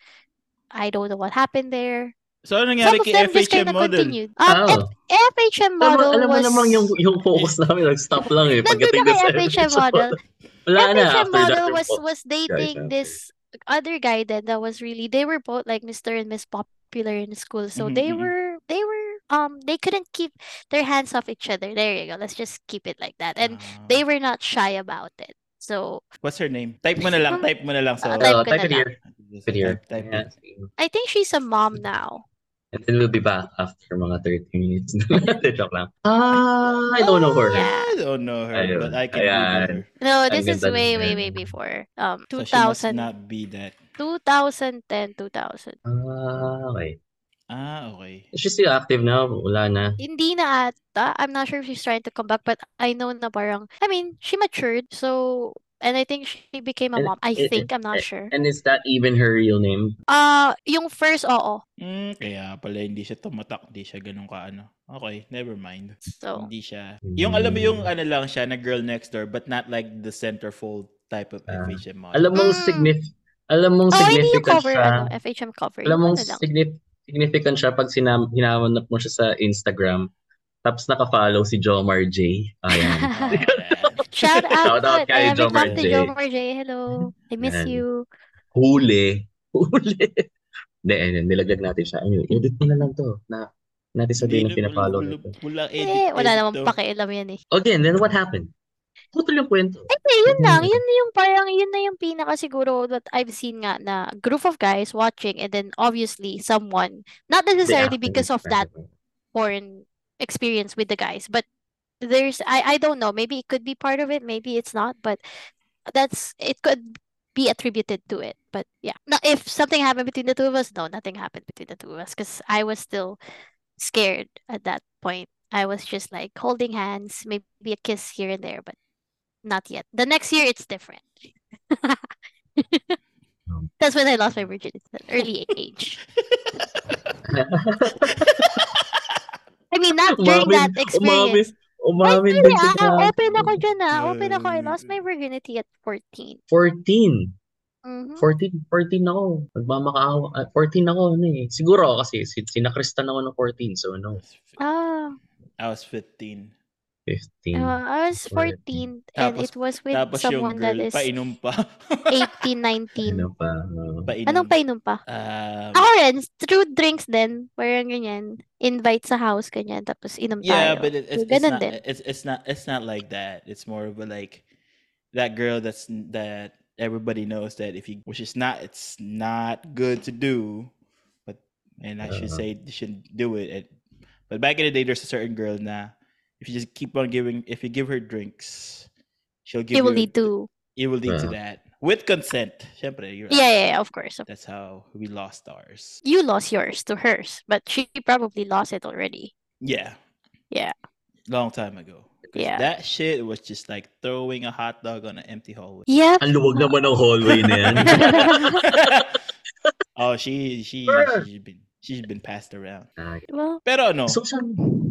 Speaker 1: I don't know what happened there.
Speaker 2: So, ano
Speaker 1: Some
Speaker 2: nangyari
Speaker 1: of
Speaker 2: kay
Speaker 1: them just
Speaker 2: FHM
Speaker 1: kind of
Speaker 2: model?
Speaker 1: continued. Um,
Speaker 3: Oh.
Speaker 1: F- FHM
Speaker 3: Alam mo,
Speaker 1: model
Speaker 3: alam mo
Speaker 1: was
Speaker 3: namang yung, yung focus namin, nag-stop [LAUGHS] lang eh.
Speaker 1: Nandun
Speaker 3: Pagdating
Speaker 1: na
Speaker 3: na sa
Speaker 1: kay FHM model.
Speaker 3: Wala na,
Speaker 1: FHM
Speaker 3: after that,
Speaker 1: model was was dating
Speaker 3: after.
Speaker 1: this other guy then that was really they were both like Mr. and Miss Popular in school. So
Speaker 2: Mhm,
Speaker 1: they
Speaker 2: mhm.
Speaker 1: were they were um they couldn't keep their hands off each other. There you go. Let's just keep it like that. And
Speaker 2: Ah.
Speaker 1: they were not shy about it. So
Speaker 2: What's her name? Type mo na lang, [LAUGHS] type mo na lang. So,
Speaker 1: Ah, type
Speaker 3: Oh, type it here. Type it here.
Speaker 2: Type, type
Speaker 3: Yeah.
Speaker 2: it.
Speaker 1: I think she's a mom now.
Speaker 3: And then we'll be back after mga 30 minutes. [LAUGHS] Joke lang. Ah, I don't know her.
Speaker 1: Yeah.
Speaker 2: I don't know her,
Speaker 3: Ayun.
Speaker 2: but I can
Speaker 3: Ayan.
Speaker 2: Google her.
Speaker 1: No, this is
Speaker 3: ganda
Speaker 1: way, way, way before. Um, 2000.
Speaker 2: So she must not be that.
Speaker 1: 2010, 2000.
Speaker 3: Ah, okay.
Speaker 2: Ah, okay.
Speaker 3: Is she still active now? Wala na.
Speaker 1: Hindi na ata. I'm not sure if she's trying to come back, but I know na parang, I mean, she matured, so, and I think she became a
Speaker 3: And-
Speaker 1: mom. I
Speaker 3: and-
Speaker 1: think, I'm not sure.
Speaker 3: And is that even her real name?
Speaker 1: Uh, yung first, oo.
Speaker 2: Mm, kaya pala hindi siya tumatak, hindi siya ganun ka ano. Okay, never mind.
Speaker 1: So,
Speaker 2: Hindi siya.
Speaker 3: Hmm.
Speaker 2: Yung alam mo yung ano lang siya na girl next door but not like the centerfold type of
Speaker 3: Ah.
Speaker 2: FHM model.
Speaker 3: Alam mong
Speaker 1: Mm.
Speaker 3: signif alam mong
Speaker 1: oh, hindi yung
Speaker 3: significant
Speaker 1: cover,
Speaker 3: siya.
Speaker 1: ano, FHM cover.
Speaker 3: Alam mong
Speaker 1: ano
Speaker 3: signif- significant siya pag sinam hinahanap mo siya sa Instagram. Tapos naka-follow si Jomar J. Ayan. [LAUGHS]
Speaker 1: Shout out,
Speaker 3: Shout out kay Jomar J.
Speaker 1: Jomar J. Hello. I miss
Speaker 3: Yan.
Speaker 1: you.
Speaker 3: Huli. [LAUGHS] Huli. Hindi, nilaglag natin siya. Ayun, edit mo na lang to. Na, natin sabihin na pinapollow
Speaker 2: wala-
Speaker 3: nito.
Speaker 2: Wala edit.
Speaker 1: Eh, wala namang pakialam yan eh.
Speaker 3: Again, then what happened? Putol yung kwento.
Speaker 1: Hindi, yun lang. Yun yung parang, yun na yung pinaka siguro that I've seen nga na group of guys watching and then obviously someone, not necessarily because of that porn experience with the guys, but there's, I, I don't know, maybe it could be part of it, maybe it's not, but that's, it could be attributed to it. But yeah, now, if something happened between the two of us, no, nothing happened between the two of us because I was still scared at that point. I was just like holding hands, maybe a kiss here and there, but not yet. The next year, it's different. [LAUGHS] That's when I lost my virginity at an early age. [LAUGHS] I mean, not during that experience.
Speaker 3: Umamin
Speaker 1: Actually,
Speaker 3: din si
Speaker 1: ah,
Speaker 3: Frank.
Speaker 1: open ako dyan ah. Open ako. I lost my virginity at 14.
Speaker 3: 14.
Speaker 1: Mhm.
Speaker 3: 14, 14 ako. Nagmamakaawa. ah, 14 ako, ano eh. Siguro kasi, sin- sinakristan ako ng 14, so no.
Speaker 1: Ah.
Speaker 2: I was 15.
Speaker 3: 15.
Speaker 1: Uh, I was
Speaker 3: 14.
Speaker 1: 14 and
Speaker 2: Tapos-
Speaker 1: it was with
Speaker 2: Tapos
Speaker 1: someone that
Speaker 2: girl,
Speaker 1: is
Speaker 2: painom pa.
Speaker 1: 18, 19.
Speaker 3: Ano pa? oo.
Speaker 2: painom.
Speaker 1: Anong painom pa?
Speaker 2: Um,
Speaker 1: Ako rin, through drinks din. Parang ganyan. Invite sa house, ganyan. Tapos inom
Speaker 2: yeah,
Speaker 1: tayo.
Speaker 2: but it, it's,
Speaker 1: So,
Speaker 2: it's
Speaker 1: ganun
Speaker 2: not
Speaker 1: din.
Speaker 2: it's it's not it's not like that. It's more of a like that girl that's that everybody knows that if you which is not it's not good to do, but and I should
Speaker 3: Uh-huh.
Speaker 2: say you shouldn't do it. It- But back in the day, there's a certain girl na if you just keep on giving if you give her drinks, she'll give
Speaker 1: It will
Speaker 2: you
Speaker 1: lead to...
Speaker 2: it will lead to
Speaker 3: Uh-huh.
Speaker 2: that with consent. Syempre, you're
Speaker 1: Yeah,
Speaker 2: right.
Speaker 1: yeah, yeah, of course.
Speaker 2: That's how we lost ours.
Speaker 1: You lost yours to hers, but she probably lost it already.
Speaker 2: Yeah.
Speaker 1: Yeah.
Speaker 2: Long time ago.
Speaker 1: Yeah.
Speaker 2: That shit was just like throwing a hot dog on an empty hallway.
Speaker 1: Yep.
Speaker 3: Ang luwag naman ng hallway na [LAUGHS]
Speaker 2: oh, she she she's been she's been passed around.
Speaker 3: Ah,
Speaker 1: well,
Speaker 2: Pero ano,
Speaker 3: social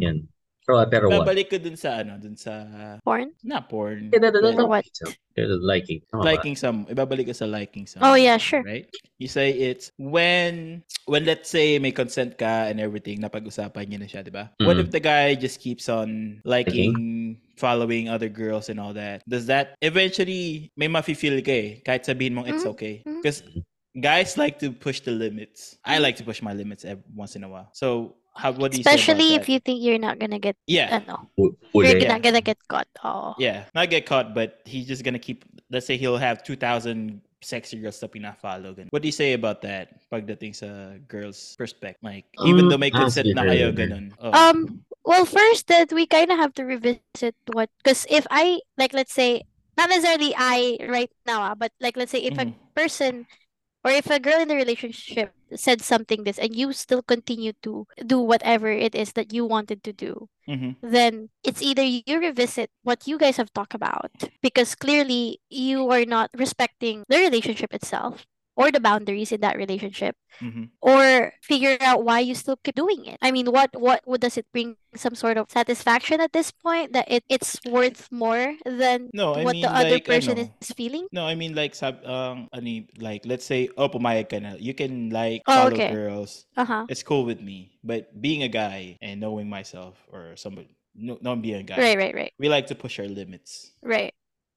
Speaker 3: yan. Pero, pero what?
Speaker 2: babalik ko dun sa ano, dun sa
Speaker 1: porn?
Speaker 2: not porn.
Speaker 3: Yeah, that, that,
Speaker 2: but
Speaker 1: Or what?
Speaker 3: Pero liking. Tama ba?
Speaker 2: liking some ibabalik ko sa liking some.
Speaker 1: Oh, yeah, sure.
Speaker 2: Right? You say it's when when let's say may consent ka and everything napag-usapan niyo na siya, 'di ba? What
Speaker 3: Mm.
Speaker 2: if the guy just keeps on liking following other girls and all that? Does that eventually may mafe-feel ka eh, kahit sabihin mong it's
Speaker 1: Mhm.
Speaker 2: okay? Because guys like to push the limits. I like to push my limits every once in a while. So how what do you
Speaker 1: Especially
Speaker 2: about
Speaker 1: if
Speaker 2: that?
Speaker 1: you think you're not gonna get,
Speaker 2: yeah.
Speaker 1: ano,
Speaker 3: U-
Speaker 1: you're
Speaker 3: Uli.
Speaker 1: not gonna get caught. Oh.
Speaker 2: Yeah, not get caught, but he's just gonna keep. Let's say he'll have two thousand sexy girls na pina-follow. ganun. What do you say about that? Pagdating sa girls' perspective, like even
Speaker 3: Um,
Speaker 2: though may consent
Speaker 3: honestly,
Speaker 2: na kayo,
Speaker 3: her-
Speaker 2: ganun. Oh.
Speaker 1: Um, well, first that we kind of have to revisit what, because if I, like, let's say, not necessarily I right now, ah, but like, let's say if
Speaker 2: Mhm.
Speaker 1: a person or if a girl in the relationship said something this and you still continue to do whatever it is that you wanted to do,
Speaker 2: Mhm.
Speaker 1: then it's either you revisit what you guys have talked about because clearly you are not respecting the relationship itself or the boundaries in that relationship
Speaker 2: Mhm.
Speaker 1: or figure out why you still keep doing it. I mean, what what, what does it bring some sort of satisfaction at this point that it, it's worth more than
Speaker 2: No, I
Speaker 1: what
Speaker 2: mean
Speaker 1: the other person is feeling?
Speaker 2: No, I mean like sab um ani like let's say oh pumayag ka. You can like
Speaker 1: Oh,
Speaker 2: follow
Speaker 1: okay.
Speaker 2: girls.
Speaker 1: Uh-huh.
Speaker 2: It's cool with me. But being a guy and knowing myself or somebody no, not being a guy.
Speaker 1: Right, right, right.
Speaker 2: We like to push our limits.
Speaker 1: Right.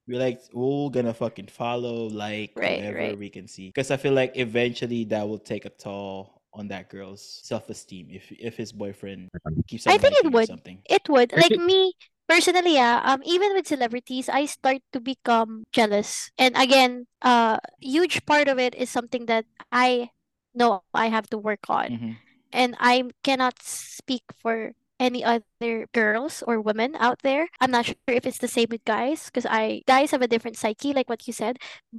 Speaker 2: We like we're gonna fucking follow like
Speaker 1: Right,
Speaker 2: whatever
Speaker 1: right.
Speaker 2: we can see. Because I feel like eventually that will take a toll on that girl's self esteem if if his boyfriend keeps on
Speaker 1: I think it
Speaker 2: liking
Speaker 1: would.
Speaker 2: something.
Speaker 1: It would. Like me personally, yeah um, even with celebrities, I start to become jealous. And again, uh, huge part of it is something that I know I have to work on.
Speaker 2: Mhm.
Speaker 1: and I cannot speak for any other girls or women out there. I'm not sure if it's the same with guys because I guys have a different psyche, like what you said.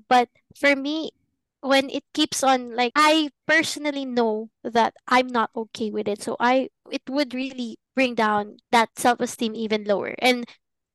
Speaker 1: But for me, when it keeps on like I personally know that I'm not okay with it, so I it would really bring down that self esteem even lower. And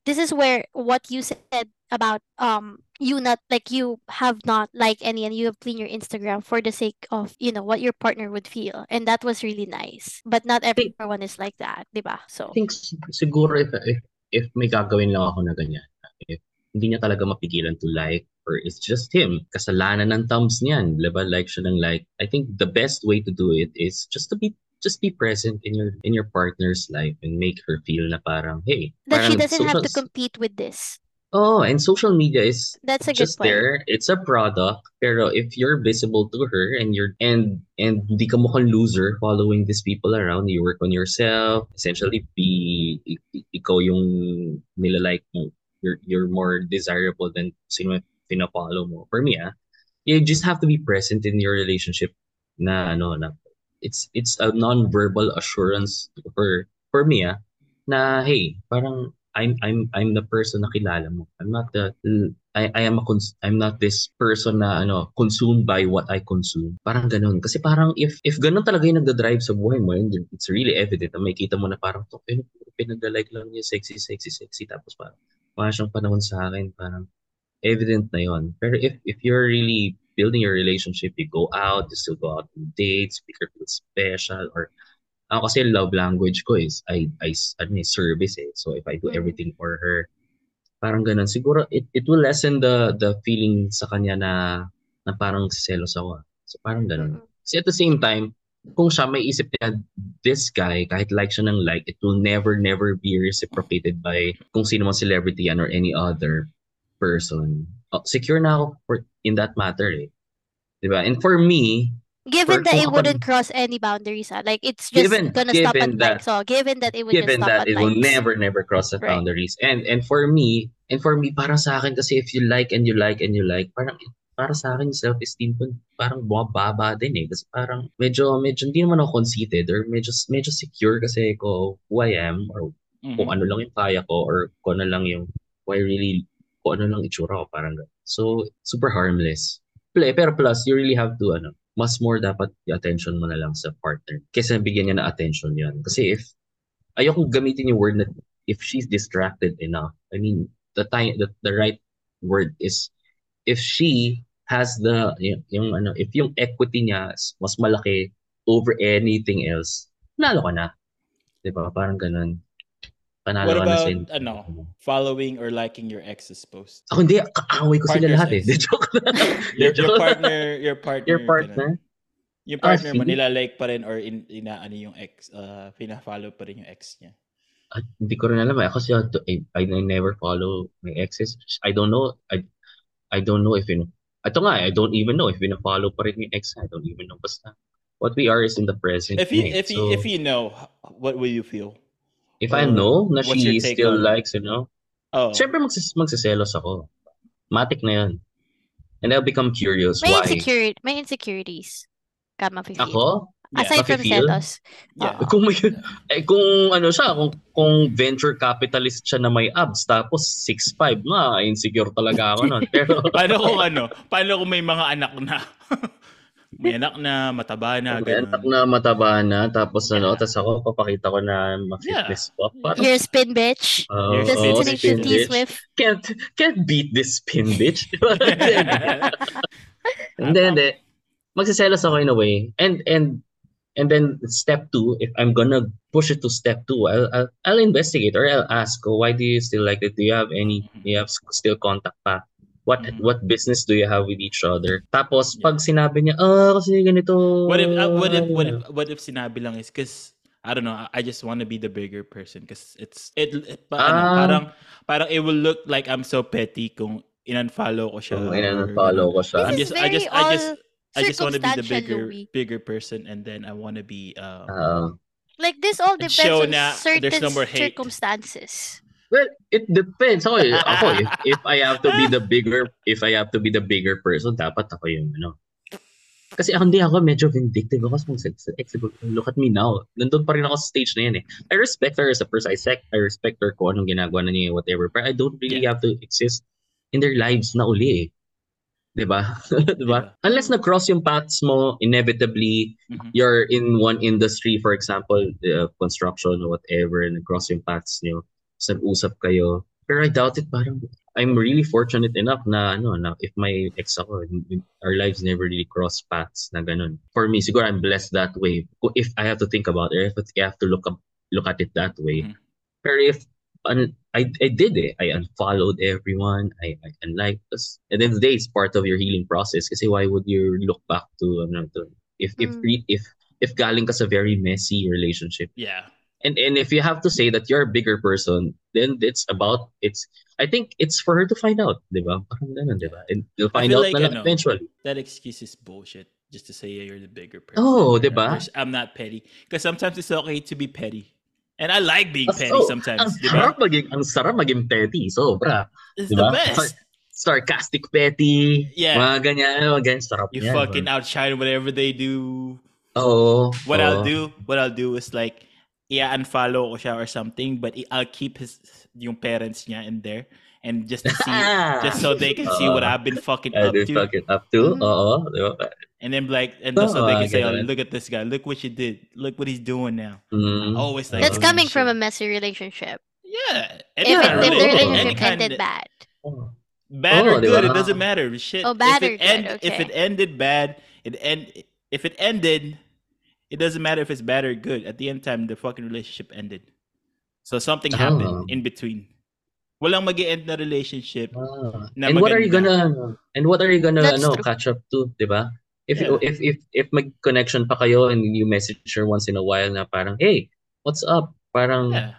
Speaker 1: this is where what you said about um you not like you have not like any and you have cleaned your Instagram for the sake of you know what your partner would feel and that was really nice but not everyone is like that diba
Speaker 3: I
Speaker 1: so
Speaker 3: I think siguro if, if if may gagawin lang ako na ganyan, if hindi niya talaga mapigilan to like or it's just him, kasalanan ng thumbs niyan, diba? Like siya ng like. I think the best way to do it is just to be just be present in your in your partner's life and make her feel na parang hey,
Speaker 1: that she doesn't have to compete with this
Speaker 3: Oh, and social media is
Speaker 1: that's a good
Speaker 3: just
Speaker 1: point
Speaker 3: there. It's a product. Pero if you're visible to her and you're and and di ka mukhang loser following these people around, you work on yourself. Essentially, be ikaw yung nilalike mo. You're you're more desirable than sino pina-follow mo. For me, ah, you just have to be present in your relationship. Na ano na it's it's a non-verbal assurance for for me ah na hey parang I'm I'm I'm the person na kilala mo. I'm not the I I am a cons- I'm not this person na ano consumed by what I consume. Parang ganun. Kasi parang if if ganun talaga yung nagda-drive sa buhay mo, yun, it's really evident na makita mo na parang to pin pinag-like lang niya sexy sexy sexy tapos parang wala siyang panahon sa akin parang evident na yon. Pero if if you're really building your relationship, you go out, you still go out on dates, make her feel special or ako kasi love language ko is I I ano eh, service eh. So if I do
Speaker 1: Mm.
Speaker 3: everything for her, parang ganun. Siguro it it will lessen the the feeling sa kanya na na parang selos ako. So parang ganun.
Speaker 1: Mm-mm.
Speaker 3: Kasi at the same time, kung siya may isip niya, this guy, kahit like siya ng like, it will never, never be reciprocated by kung sino man celebrity yan or any other person. Oh, secure na ako for, in that matter eh. Diba? And for me,
Speaker 1: Given
Speaker 3: Or
Speaker 1: that it
Speaker 3: kapag-
Speaker 1: wouldn't cross any boundaries, ah, like it's just
Speaker 3: Given-
Speaker 1: gonna stop at
Speaker 3: given that-
Speaker 1: likes. So given that it would just
Speaker 3: given
Speaker 1: stop
Speaker 3: that
Speaker 1: at
Speaker 3: it will
Speaker 1: likes.
Speaker 3: never never cross the
Speaker 1: Right.
Speaker 3: boundaries and and for me and for me para sa akin kasi if you like and you like and you like parang para sa akin self esteem ko parang bumababa din eh kasi parang medyo medyo hindi naman ako conceited or medyo medyo secure kasi ko who I am or
Speaker 2: Mhm.
Speaker 3: kung ano lang yung kaya ko or kung ano lang yung who I really kung ano lang itsura ko parang ganun. so super harmless. Play, pero plus you really have to ano mas more dapat i-attention mo na lang sa partner kaysa bigyan niya na attention yan kasi if ayokong gamitin yung word na if she's distracted enough I mean the time the, the right word is if she has the yung, yung ano if yung equity niya mas malaki over anything else nalo ka na. 'di ba? Parang ganun panalo
Speaker 2: What
Speaker 3: ka na
Speaker 2: about,
Speaker 3: sa
Speaker 2: ano, following or liking your ex's post?
Speaker 3: ako hindi kaaway ko sila
Speaker 2: Partner's
Speaker 3: lahat eh
Speaker 2: ex.
Speaker 3: Di, [LAUGHS] joke lang. [LAUGHS]
Speaker 2: Your, your partner, your partner,
Speaker 3: your
Speaker 2: ganun.
Speaker 3: partner Ah,
Speaker 2: partner mo, nilalike pa rin or in, inaano yung ex, uh, pina-follow pa rin yung ex niya.
Speaker 3: Ah, hindi ko rin alam eh. Kasi I, I, I never follow my exes. I don't know. I I don't know if you know. Ito nga, eh, I don't even know if follow pa rin yung ex. I don't even know. Basta, what we are is in the present.
Speaker 2: If you,
Speaker 3: eh.
Speaker 2: if you,
Speaker 3: So,
Speaker 2: if you know, what will you feel?
Speaker 3: If I know na
Speaker 2: what's your
Speaker 3: she
Speaker 2: take
Speaker 3: still
Speaker 2: on
Speaker 3: likes, you know,
Speaker 2: Oh,
Speaker 3: syempre magsis magsiselos ako. Matik na yun. And I'll become curious
Speaker 1: May
Speaker 3: why.
Speaker 1: insecurity, may insecurities. Ka mafe-feel.
Speaker 3: Ako?
Speaker 2: yeah.
Speaker 1: Aside from
Speaker 3: Mafe-feel?
Speaker 1: selos.
Speaker 2: yeah.
Speaker 1: Oo. [LAUGHS]
Speaker 3: Kung may, eh, kung ano siya, kung, kung venture capitalist siya na may abs, tapos 6'5", nga, insecure talaga ako nun. [LAUGHS] Pero,
Speaker 2: Paano kung ano? Paano kung may mga anak na? [LAUGHS] may anak na, mataba na,
Speaker 3: Bentak
Speaker 2: ganun.
Speaker 3: na mataba na, tapos ano,
Speaker 2: Yeah.
Speaker 3: tapos ako, papakita ko na ma-fitness pa. Parang,
Speaker 1: You're a spin bitch.
Speaker 3: Oo,
Speaker 2: You're
Speaker 1: Just
Speaker 2: spin
Speaker 1: listening
Speaker 2: bitch,
Speaker 1: to
Speaker 3: spin bitch.
Speaker 1: Swift.
Speaker 3: Can't, can't beat this spin, bitch. [LAUGHS] [LAUGHS] Hindi, hindi. Magsiselos ako in a way. And, and, and then step two, if I'm gonna push it to step two, I'll, I'll, I'll investigate or I'll ask, oh, why do you still like it? Do you have any, do you have still contact pa? What
Speaker 2: Mhm.
Speaker 3: what business do you have with each other? Tapos pag sinabi niya, ah, kasi ganito.
Speaker 2: What if, uh, what if, what if, what if sinabi lang is because I don't know, I- just want to be the bigger person because it's it, it pa, ano,
Speaker 3: Ah.
Speaker 2: parang parang it will look like I'm so petty kung in-unfollow ko siya.
Speaker 3: Oh,
Speaker 2: ganun.
Speaker 3: ko siya.
Speaker 2: I'm just I just I just I just want to be the bigger
Speaker 1: Louie.
Speaker 2: bigger person and then I want to be um
Speaker 3: Ah.
Speaker 1: Like this all depends on
Speaker 2: na
Speaker 1: certain
Speaker 2: no
Speaker 1: circumstances.
Speaker 3: Well, it depends. Ako, eh, [LAUGHS] ako if, if I have to be the bigger, if I have to be the bigger person, dapat ako yung ano. Kasi ako hindi ako medyo vindictive ako sa sex. Look at me now. Nandun pa rin ako sa stage na yan eh. I respect her as a person. I, sec, I respect her kung anong ginagawa na niya, whatever. But I don't really have to exist in their lives na uli eh. Diba? [LAUGHS] diba?
Speaker 2: Diba?
Speaker 3: Unless na-cross yung paths mo, inevitably,
Speaker 2: Mhm.
Speaker 3: you're in one industry, for example, uh, construction or whatever, and cross yung paths nyo, sa usap kayo. Pero I doubt it, parang, I'm really fortunate enough na, ano, na if my ex ako, our lives never really cross paths na ganun. For me, siguro I'm blessed that way. If I have to think about it, if I have to look up, look at it that way.
Speaker 2: Mhm.
Speaker 3: Pero if, un, I, I did it. I unfollowed everyone. I, I unliked us. And then the day, it's part of your healing process. Kasi why would you look back to, ano, to, if, if,
Speaker 1: Mm.
Speaker 3: re- if, if galing ka sa very messy relationship,
Speaker 2: yeah.
Speaker 3: And and if you have to say that you're a bigger person, then it's about it's. I think it's for her to find out, di ba? Parang ganun, di ba? And you'll find out
Speaker 2: like,
Speaker 3: na
Speaker 2: ano,
Speaker 3: eventually.
Speaker 2: That excuse is bullshit. Just to say you're the bigger person.
Speaker 3: Oh,
Speaker 2: Or,
Speaker 3: diba?
Speaker 2: or I'm not petty. Because sometimes it's okay to be petty. And I like being petty
Speaker 3: so,
Speaker 2: sometimes.
Speaker 3: Ang
Speaker 2: diba?
Speaker 3: sarap maging, ang sarap maging petty. Sobra.
Speaker 2: It's
Speaker 3: diba?
Speaker 2: the best.
Speaker 3: Sarcastic petty.
Speaker 2: Yeah.
Speaker 3: Mga ganyan, mga ganyan. Sarap
Speaker 2: You
Speaker 3: yan.
Speaker 2: fucking outshine whatever they do.
Speaker 3: Oh.
Speaker 2: What
Speaker 3: oo.
Speaker 2: I'll do, what I'll do is like, yeah, unfollow ko siya or something, but i- I'll keep his yung parents niya in there and just to see, just so they can see what I've been fucking
Speaker 3: I
Speaker 2: up
Speaker 3: did
Speaker 2: to,
Speaker 3: fucking up to.
Speaker 1: Mhm.
Speaker 3: Oo.
Speaker 2: and then like, and so they can say, oh, look at this guy, look what you did, look what he's doing now.
Speaker 3: Mm.
Speaker 2: Always like
Speaker 1: That's
Speaker 3: Oh,
Speaker 1: coming from a messy relationship.
Speaker 2: yeah.
Speaker 1: If,
Speaker 2: Any
Speaker 1: it,
Speaker 2: kind
Speaker 1: if the relationship
Speaker 2: any kind
Speaker 1: ended
Speaker 2: of-
Speaker 1: bad.
Speaker 3: Oh.
Speaker 2: bad
Speaker 3: Oh,
Speaker 2: or good, it doesn't matter. Shit.
Speaker 1: Oh, bad
Speaker 2: if it
Speaker 1: or good,
Speaker 2: If
Speaker 1: okay.
Speaker 2: it ended bad, it end. If it ended, it doesn't matter if it's bad or good. At the end time, the fucking relationship ended. So something
Speaker 3: Oh.
Speaker 2: happened in between. Walang mag end na relationship.
Speaker 3: Ah.
Speaker 2: Na
Speaker 3: And what are you gonna and what are you gonna
Speaker 1: That's
Speaker 3: ano
Speaker 1: true.
Speaker 3: catch up to, 'di ba? If
Speaker 2: Yeah.
Speaker 3: if if if mag connection pa kayo and you message her once in a while na parang, "Hey, what's up?" Parang,
Speaker 2: Yeah.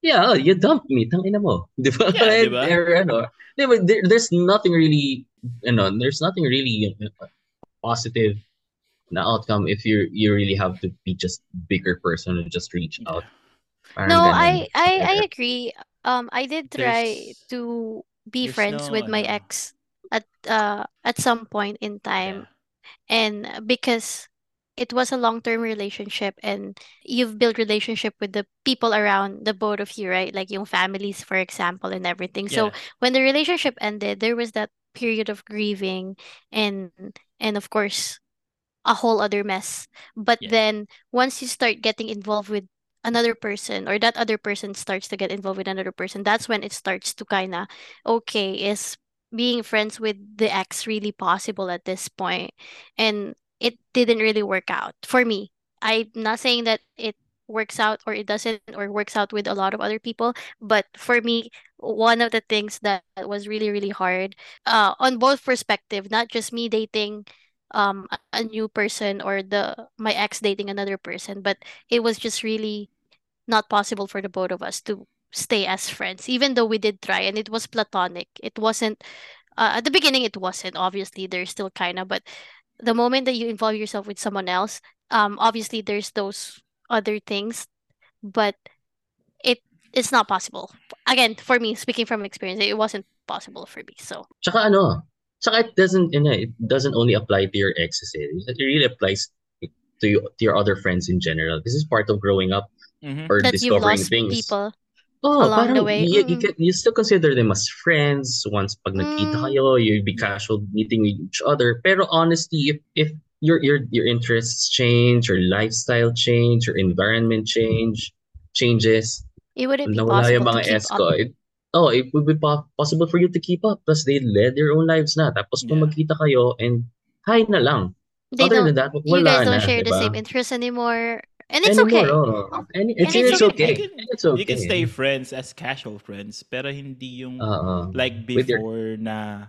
Speaker 3: yeah, oh, you dumped me, tangina mo. [LAUGHS] Di ba?
Speaker 2: Yeah, di ba?
Speaker 3: Or ano, di there, there's nothing really, you know, there's nothing really uh, positive na outcome if you you really have to be just bigger person and just reach
Speaker 2: Yeah.
Speaker 3: out. Parang
Speaker 1: No. I I I agree. Um, I did try
Speaker 2: There's-
Speaker 1: to be friends
Speaker 2: no,
Speaker 1: with my
Speaker 2: ano.
Speaker 1: ex at uh at some point in time,
Speaker 2: Yeah.
Speaker 1: and because it was a long-term relationship and you've built relationship with the people around the both of you, right? Like your families, for example, and everything. So when the relationship ended, there was that period of grieving and and of course a whole other mess. But
Speaker 2: Yeah.
Speaker 1: then once you start getting involved with another person or that other person starts to get involved with another person, that's when it starts to kind of okay, is being friends with the ex really possible at this point? And it didn't really work out for me. I'm not saying that it works out or it doesn't or works out with a lot of other people, but for me, one of the things that was really really hard uh on both perspective, not just me dating um a, new person or the my ex dating another person, but it was just really not possible for the both of us to stay as friends, even though we did try and it was platonic. It wasn't uh, at the beginning it wasn't obviously there's still kind of but the moment that you involve yourself with someone else um obviously there's those other things but it it's not possible again for me speaking from experience it wasn't possible for me so
Speaker 3: Tsaka ano, tsaka it doesn't, you know, it doesn't only apply to your exes. Eh. It really applies to you, to your other friends in general. This is part of growing up
Speaker 2: Mhm.
Speaker 3: or
Speaker 1: that you've
Speaker 3: discovering
Speaker 1: lost
Speaker 3: things.
Speaker 1: people
Speaker 3: Oh,
Speaker 1: along the way.
Speaker 3: you, you, can, you still consider them as friends once pag nagkita
Speaker 1: Mm.
Speaker 3: kayo, you be casual meeting with each other. Pero honestly, if if your your your interests change, your lifestyle change, your environment change changes,
Speaker 1: it wouldn't be
Speaker 3: nawala yung
Speaker 1: possible to keep
Speaker 3: S
Speaker 1: up
Speaker 3: it, oh, it would be po- possible for you to keep up. Plus, they led their own lives na. Tapos kung
Speaker 2: Yeah.
Speaker 3: magkita kayo and hi na lang.
Speaker 1: they
Speaker 3: Other
Speaker 1: don't
Speaker 3: than that,
Speaker 1: you
Speaker 3: wala
Speaker 1: guys don't
Speaker 3: na,
Speaker 1: share the
Speaker 3: diba?
Speaker 1: same interests anymore and it's
Speaker 3: Anymore,
Speaker 1: okay
Speaker 3: oh. And it's,
Speaker 1: And it's
Speaker 3: it's,
Speaker 1: okay.
Speaker 3: okay.
Speaker 2: You can,
Speaker 3: It's
Speaker 2: you can
Speaker 3: okay.
Speaker 2: stay friends as casual friends, pero hindi yung
Speaker 3: Oo.
Speaker 2: like
Speaker 3: With your-
Speaker 2: before na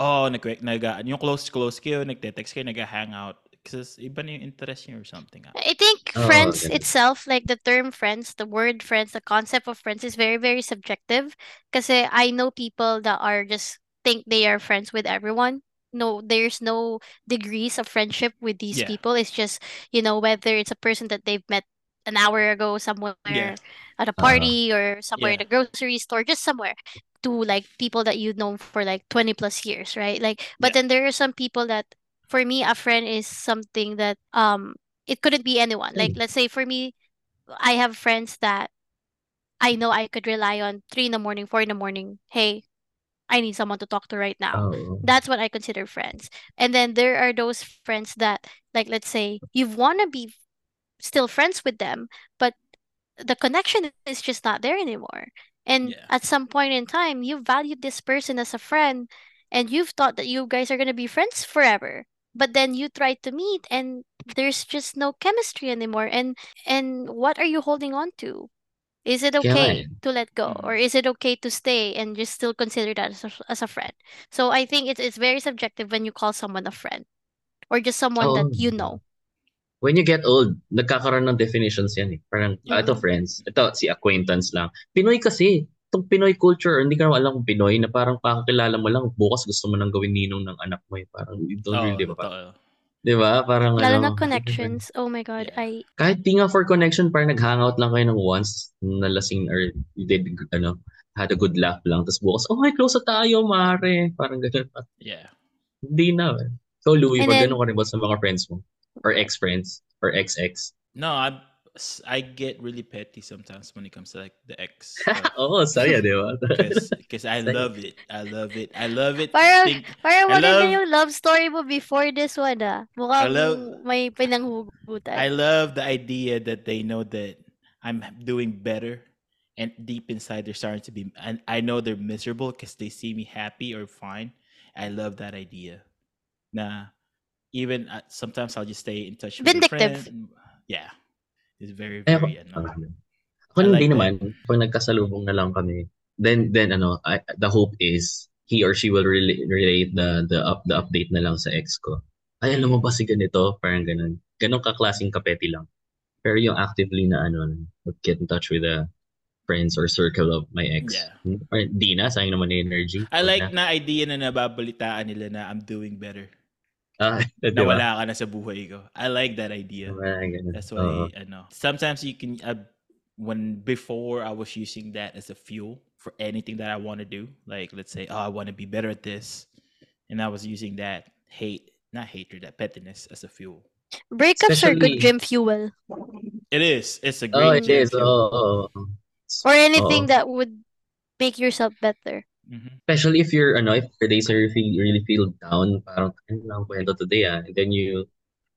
Speaker 2: oh nag nag yung close close kayo nagte-text kayo nag-hangout kasi iba na yung interest niyo or something. ah.
Speaker 1: I think
Speaker 3: Oo,
Speaker 1: friends
Speaker 3: ganun.
Speaker 1: itself, like the term friends, the word friends, the concept of friends is very, very subjective. Kasi I know people that are just think they are friends with everyone. No, there's no degrees of friendship with these
Speaker 2: Yeah.
Speaker 1: people. It's just, you know, whether it's a person that they've met an hour ago somewhere
Speaker 2: Yeah.
Speaker 1: at a
Speaker 3: Uh-huh.
Speaker 1: party or somewhere
Speaker 2: Yeah.
Speaker 1: at a grocery store, just somewhere to like people that you've known for like 20 plus years, right? Like, but
Speaker 2: Yeah.
Speaker 1: then there are some people that, for me, a friend is something that, um, it couldn't be anyone. Like,
Speaker 3: Mm.
Speaker 1: let's say for me, I have friends that I know I could rely on three in the morning, four in the morning. Hey, I need someone to talk to right now.
Speaker 3: Oo.
Speaker 1: That's what I consider friends. And then there are those friends that, like, let's say you want to be still friends with them, but the connection is just not there anymore. And
Speaker 2: Yeah.
Speaker 1: at some point in time, you valued this person as a friend and you've thought that you guys are going to be friends forever. But then you try to meet and there's just no chemistry anymore. And and what are you holding on to? Is it okay
Speaker 3: eh.
Speaker 1: to let go or
Speaker 2: Mhm.
Speaker 1: is it okay to stay and just still consider that as a, as a friend? So I think it's it's very subjective when you call someone a friend or just someone that you know.
Speaker 3: When you get old, nagkakaroon ng definitions yan eh. Parang, ah, ito
Speaker 1: Mm.
Speaker 3: friends, ito si acquaintance lang. Pinoy kasi, itong Pinoy culture, hindi ka naman alam kung Pinoy, na parang kakakilala mo lang, bukas gusto mo nang gawin ninong ng anak mo eh. Parang, you don't
Speaker 2: Oo,
Speaker 3: really, di ba?
Speaker 2: totoo.
Speaker 3: Di ba? Parang
Speaker 1: Lalo
Speaker 3: ano.
Speaker 1: na [LAUGHS] connections. Oh my God.
Speaker 2: Yeah.
Speaker 1: I
Speaker 3: Kahit di nga for connection, parang nag-hangout lang kayo ng once, nalasing, or you did, ano, had a good laugh lang. Tapos bukas, oh, my close na tayo, mare. Parang ganun.
Speaker 2: Yeah.
Speaker 3: Hindi na. eh. So, Louie, pag
Speaker 1: then-
Speaker 3: ganun ka rin ba sa mga friends mo? Or ex-friends? Or ex-ex?
Speaker 2: No, I I get really petty sometimes when it comes to like the ex stuff.
Speaker 3: Oo, saya, di ba?
Speaker 2: Because I love it. I love it. I love it.
Speaker 1: Parang-
Speaker 2: Think,
Speaker 1: Parang
Speaker 2: I
Speaker 1: maganda
Speaker 2: love-
Speaker 1: yung love story mo before this one ah. Mukhang
Speaker 2: love-
Speaker 1: may pinanghugutan.
Speaker 2: I love the idea that they know that I'm doing better, and deep inside they're starting to be. And I know they're miserable because they see me happy or fine. I love that idea. Nah, even uh, sometimes I'll just stay in touch with
Speaker 1: Vindictive.
Speaker 2: friend. Yeah, it's very very. ano.
Speaker 3: ako
Speaker 2: I
Speaker 3: hindi
Speaker 2: like
Speaker 3: naman, pag nagkasalubong na lang kami, then, then ano, I, the hope is, he or she will relate, relate the, the, up, the update na lang sa ex ko. ay, alam mo ba si ganito? Parang ganun. Ganun kaklaseng kapeti lang. Pero yung actively na ano, would get in touch with the friends or circle of my ex.
Speaker 2: Yeah.
Speaker 3: Or, di na, sayang naman yung energy.
Speaker 2: I like
Speaker 3: na.
Speaker 2: na idea na nababalitaan nila na I'm doing better.
Speaker 3: Ah, [LAUGHS] [LAUGHS]
Speaker 2: Na
Speaker 3: ba?
Speaker 2: wala ka na sa buhay ko. I like that idea.
Speaker 3: Parang ganun.
Speaker 2: That's
Speaker 3: Oo.
Speaker 2: why, ano, sometimes you can, uh, when before I was using that as a fuel for anything that I want to do, like let's say, oh, I want to be better at this, and I was using that hate, not hatred, that pettiness as a fuel.
Speaker 1: Breakups are good gym fuel.
Speaker 2: It is. It's a
Speaker 3: Oh,
Speaker 2: great
Speaker 3: it
Speaker 2: gym
Speaker 3: is.
Speaker 2: fuel.
Speaker 3: Oo. oo.
Speaker 1: Or anything
Speaker 3: Oo.
Speaker 1: that would make yourself better.
Speaker 2: Mhm.
Speaker 3: Especially if you're, ano, if your days are you feel, you really feel down, parang, ano lang kwento today ah. And then you,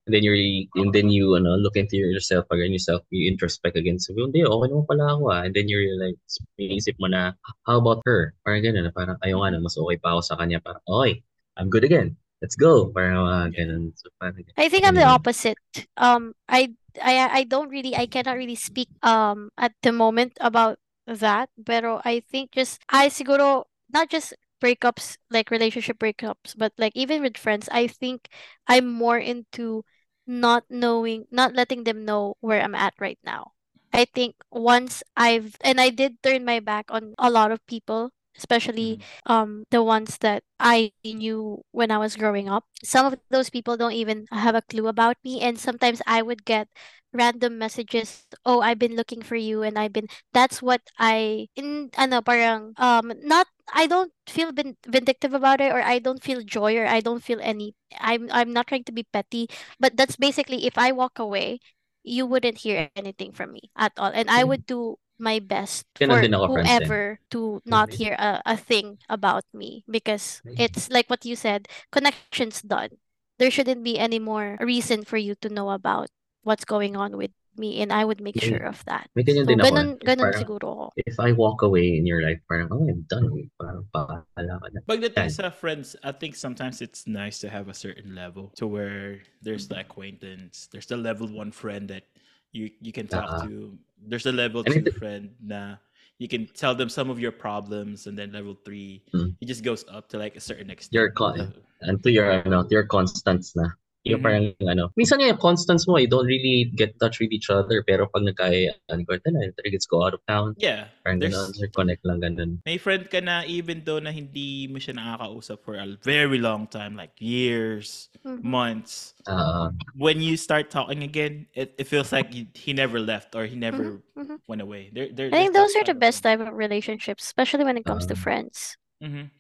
Speaker 3: and then you, re- and then you, ano, look into yourself again, yourself, you introspect again. So, hindi, okay naman pala ako ah. And then you realize, iisip mo na, how about her? Parang ganun, na parang, ayaw nga na, mas okay pa ako sa kanya. Parang, okay, I'm good again. Let's go. Parang mga
Speaker 2: Yeah.
Speaker 3: ganun. So, parang,
Speaker 1: I think I'm the opposite. Um, I I I don't really I cannot really speak um at the moment about that. Pero I think just I siguro not just breakups like relationship breakups, but like even with friends, I think I'm more into not knowing, not letting them know where I'm at right now. I think once I've and I did turn my back on a lot of people, especially um the ones that I knew when I was growing up. Some of those people don't even have a clue about me and sometimes I would get random messages, "Oh, I've been looking for you," and I've been that's what I in ano parang um not I don't feel vin- vindictive about it or I don't feel joy or I don't feel any I'm I'm not trying to be petty, but that's basically if I walk away, you wouldn't hear anything from me at all and I
Speaker 3: Mm.
Speaker 1: would do my best
Speaker 3: Ganun
Speaker 1: for
Speaker 3: din ako, friends, eh.
Speaker 1: whoever to not hear a, a thing about me because it's like what you said, connections done. There shouldn't be any more reason for you to know about what's going on with me and I would make
Speaker 3: May-
Speaker 1: sure of that.
Speaker 3: may ganyan
Speaker 1: So
Speaker 3: din ako.
Speaker 1: ganun,
Speaker 3: eh.
Speaker 1: ganun
Speaker 3: Parang,
Speaker 1: siguro ako.
Speaker 3: if I walk away in your life, parang, oh, I'm done. Parang, pahala ka na.
Speaker 2: Pagdating
Speaker 3: Yan.
Speaker 2: sa friends, I think sometimes it's nice to have a certain level to where there's the acquaintance, there's the level one friend that you you can talk
Speaker 3: Ah.
Speaker 2: to. There's a level
Speaker 3: And
Speaker 2: two friend na you can tell them some of your problems, and then level three,
Speaker 3: Mm.
Speaker 2: it just goes up to like a certain extent.
Speaker 3: Your con-
Speaker 2: So,
Speaker 3: and to your ano, to your constants na. Yung
Speaker 2: Mhm.
Speaker 3: parang ano, minsan yung constants mo, you don't really get touch with each other, pero pag nagkaya-an ko, tala, let's go out of town.
Speaker 2: yeah,
Speaker 3: Parang
Speaker 2: there's
Speaker 3: ganun, connect lang ganun.
Speaker 2: may friend ka na even though na hindi mo siya nakakausap for a very long time, like years,
Speaker 1: Mhm.
Speaker 2: months.
Speaker 3: Ah,
Speaker 2: When you start talking again, it, it feels like he, he never left or he never
Speaker 1: mhm.
Speaker 2: went away. There, there,
Speaker 1: I think those are the best type of relationships, especially when it comes to
Speaker 3: Um,
Speaker 1: friends.
Speaker 2: thing.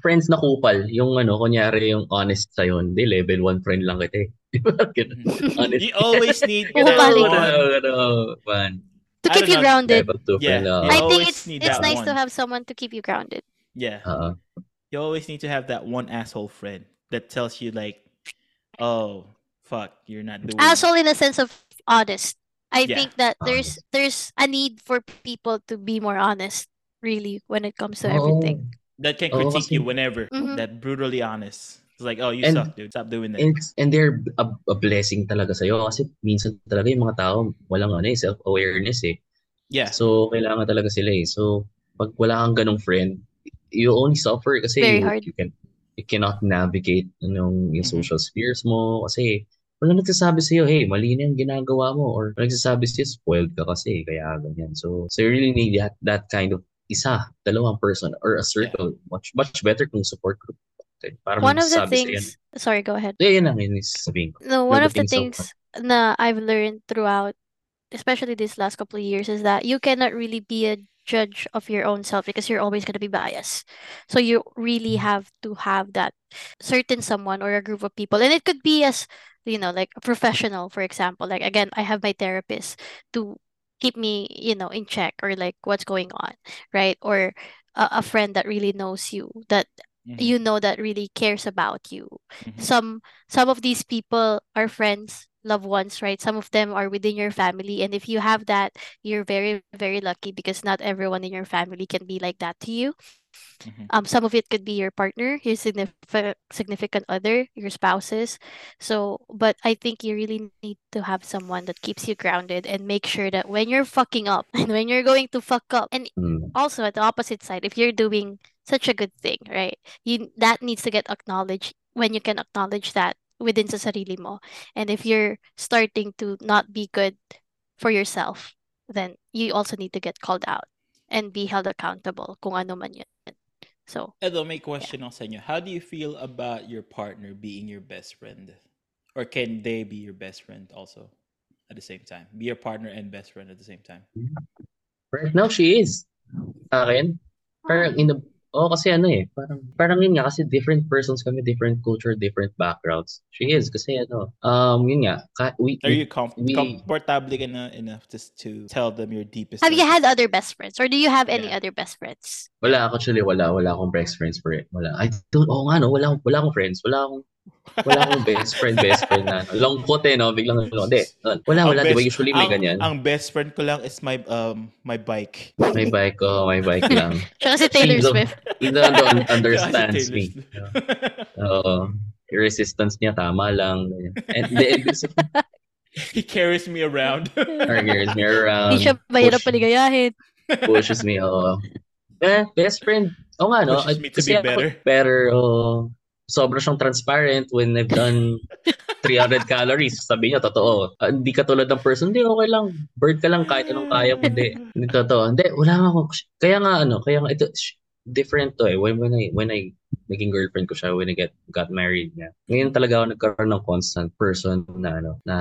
Speaker 3: Friends na kupal, yung ano, kunyari yung honest sa'yo, hindi, level 1 friend lang kita eh. [LAUGHS] Di ba? Mm. Honest.
Speaker 2: You always need
Speaker 1: Oo,
Speaker 2: that one.
Speaker 3: ano, man.
Speaker 1: To keep you grounded.
Speaker 2: Yeah,
Speaker 3: uh,
Speaker 2: you
Speaker 1: I think it's it's
Speaker 2: that
Speaker 1: nice to have someone to keep you grounded.
Speaker 2: Yeah,
Speaker 3: Oo.
Speaker 2: you always need to have that one asshole friend that tells you like, "Oh, fuck, you're not doing."
Speaker 1: Asshole in a sense of honest. I
Speaker 2: Yeah,
Speaker 1: think that uh-huh. there's there's a need for people to be more honest, really, when it comes to oh. everything.
Speaker 2: That can
Speaker 3: Oo,
Speaker 2: critique you
Speaker 3: kasi-
Speaker 2: whenever.
Speaker 1: Mhm.
Speaker 2: That brutally honest. It's like, "Oh, you
Speaker 3: And-
Speaker 2: suck, dude. Stop doing that."
Speaker 3: And, and they're a, a blessing talaga sa'yo kasi minsan talaga yung mga tao walang ano eh, self-awareness eh.
Speaker 2: yeah,
Speaker 3: So, kailangan talaga sila eh. So, pag wala kang ganong friend, you only suffer kasi
Speaker 1: Very
Speaker 3: you,
Speaker 1: hard.
Speaker 3: you can you cannot navigate yung, yung
Speaker 2: Mhm.
Speaker 3: social spheres mo kasi wala nagsasabi sa'yo, hey, mali na yung ginagawa mo or wala nagsasabi sa'yo, spoiled ka kasi, kaya ganyan. So, so you really need that, that kind of isa, dalawang person or a circle. Much much better kung support group. Okay, para
Speaker 1: One of the
Speaker 3: magsasabi sa'yo.
Speaker 1: things, sorry, go ahead.
Speaker 3: Eh, yun lang yun yung ko.
Speaker 1: No,
Speaker 3: One
Speaker 1: one
Speaker 3: of
Speaker 1: of
Speaker 3: the
Speaker 1: the
Speaker 3: things so
Speaker 1: na I've learned throughout, especially these last couple of years, is that you cannot really be a judge of your own self because you're always going to be biased. So you really
Speaker 3: Mm.
Speaker 1: have to have that certain someone or a group of people. And it could be as, you know, like a professional, for example. Like, again, I have my therapist to keep me, you know, in check or like what's going on, right? Or a, a friend that really knows you, that
Speaker 2: Mhm.
Speaker 1: you know that really cares about you
Speaker 2: Mhm.
Speaker 1: some some of these people are friends loved ones right some of them are within your family and if you have that you're very very lucky because not everyone in your family can be like that to you
Speaker 2: Mhm.
Speaker 1: um some of it could be your partner your significant significant other your spouses so but i think you really need to have someone that keeps you grounded and make sure that when you're fucking up [LAUGHS] and when you're going to fuck up and
Speaker 3: Mm.
Speaker 1: also at the opposite side if you're doing such a good thing right you that needs to get acknowledged when you can acknowledge that within sa sarili mo. And if you're starting to not be good for yourself, then you also need to get called out and be held accountable kung ano man yun. So,
Speaker 2: Edo, may question ako sa inyo. How do you feel about your partner being your best friend? Or can they be your best friend also at the same time? Be your partner and best friend at the same time?
Speaker 3: Right now, she is. Sa akin, parang ah. in the, oh, kasi ano eh, parang, parang yun nga, kasi different persons kami, different culture, different backgrounds. She is, kasi ano, um, yun nga, ka, we,
Speaker 2: Are you com-
Speaker 3: we-
Speaker 2: comfortable enough, enough just to tell them your deepest
Speaker 1: have you had other best friends or do you have any
Speaker 2: Yeah.
Speaker 1: other best friends?
Speaker 3: wala, actually, wala, wala akong best friends for it. Wala. I don't, oo nga, no, wala, akong- wala akong friends, wala akong, wala akong best friend, best friend na, ano. long kote, no, biglang, ano, hindi, wala,
Speaker 2: Ang
Speaker 3: wala, di ba, usually may
Speaker 2: ang,
Speaker 3: ganyan.
Speaker 2: Ang best friend ko lang is my um my bike.
Speaker 3: May bike ko, may bike [LAUGHS] lang.
Speaker 1: Siya kasi Taylor Swift.
Speaker 3: He don't [LAUGHS]
Speaker 2: Taylor
Speaker 3: me. Oo. Yung resistance niya, tama lang. And sabihin, [LAUGHS]
Speaker 2: He carries me around.
Speaker 3: carries me around.
Speaker 1: Hindi siya mahirap paligayahin.
Speaker 3: pushes me, oo. Eh, best friend. Oo nga, no?
Speaker 2: Pushes me to
Speaker 3: Kasi
Speaker 2: be
Speaker 3: ako-
Speaker 2: better.
Speaker 3: Better, oo. Sobra siyang transparent when I've done 300 calories. Sabi niya, totoo. Ah, Hindi ka tulad ng person, hindi, okay lang. Bird ka lang, kahit anong kaya mo. Hindi, hindi totoo. Hindi, wala nga ako. Kaya nga, ano, kaya nga, ito, different to eh. When, when I, when I, naging girlfriend ko siya, when I get, got married niya. Ngayon talaga ako nagkaroon ng constant person na, ano, na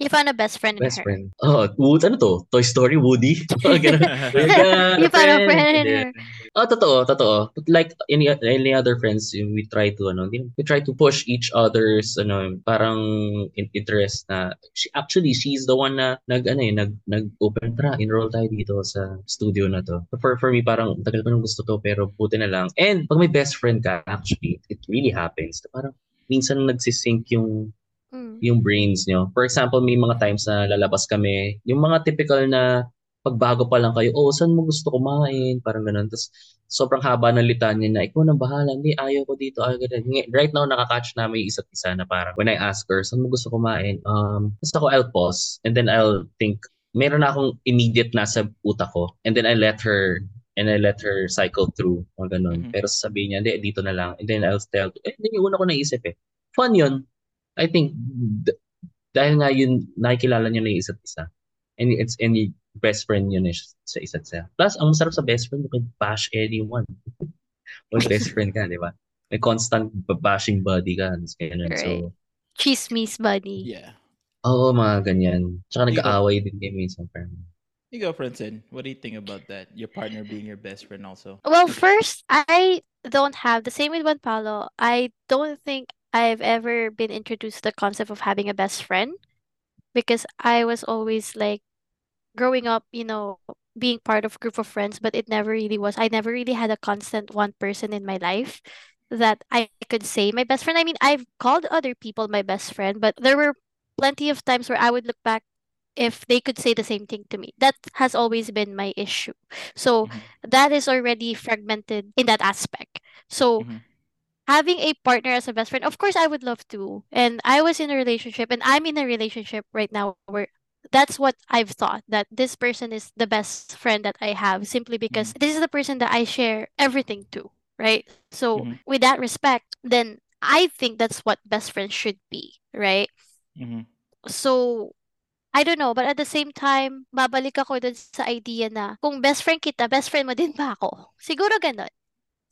Speaker 1: You found a best friend in
Speaker 3: best
Speaker 1: her.
Speaker 3: friend. Oh, Wood, ano to? Toy Story, Woody? [LAUGHS] Got [LAUGHS]
Speaker 1: You found a friend in her.
Speaker 3: Oh, totoo, totoo. But like any any other friends, we try to ano, we try to push each other's ano, parang in- interest na she, actually she's the one na nag ano eh, nag nag-open tra, enroll tayo dito sa studio na to. For for me parang tagal ko nang gusto to pero buti na lang. And pag may best friend ka, actually, it really happens. Parang minsan nagsisync yung
Speaker 1: Mm.
Speaker 3: yung brains nyo. For example, may mga times na lalabas kami, yung mga typical na pagbago pa lang kayo, oh, saan mo gusto kumain? Parang ganun. Tapos, sobrang haba ng litanya na, ikaw na bahala, hindi, ayaw ko dito, ayaw ko dito. Right now, nakakatch namin yung isa't isa na parang, when I ask her, saan mo gusto kumain? Um, gusto ko, I'll pause. And then I'll think, meron na akong immediate nasa utak ko. And then I let her and I let her cycle through mga ganun.
Speaker 2: Mhm.
Speaker 3: Pero sasabihin niya, hindi, dito na lang. And then I'll tell, eh, hindi yung una ko naisip eh. Fun yun. I think, d- dahil nga yun, nakikilala niyo na yung isa't isa. And it's, yung best friend yun is sa isa't isa. Plus, ang masarap sa best friend, you can bash anyone. [LAUGHS] When best friend ka, di ba? May constant bashing buddy ka. tapos Ganun. So,
Speaker 1: Right. Chismis buddy.
Speaker 2: yeah.
Speaker 3: oo, mga ganyan. Tsaka nag-aaway din kayo minsan. parang,
Speaker 2: You go, Francine. What do you think about that? Your partner being your best friend also.
Speaker 1: Well, first, I don't have the same with Juan Paulo. I don't think I've ever been introduced to the concept of having a best friend because I was always like growing up, you know, being part of a group of friends, but it never really was. I never really had a constant one person in my life that I could say my best friend. I mean, I've called other people my best friend, but there were plenty of times where I would look back if they could say the same thing to me. That has always been my issue. So
Speaker 2: Mhm.
Speaker 1: that is already fragmented in that aspect. So
Speaker 2: Mhm.
Speaker 1: having a partner as a best friend, of course I would love to. And I was in a relationship and I'm in a relationship right now where that's what I've thought that this person is the best friend that I have simply because this is the person that I share everything to, right? So
Speaker 2: Mhm.
Speaker 1: with that respect, then I think that's what best friends should be, right?
Speaker 2: Mhm.
Speaker 1: So, I don't know, but at the same time, babalik ako dun sa idea na kung best friend kita, best friend mo din ba ako? Siguro ganun.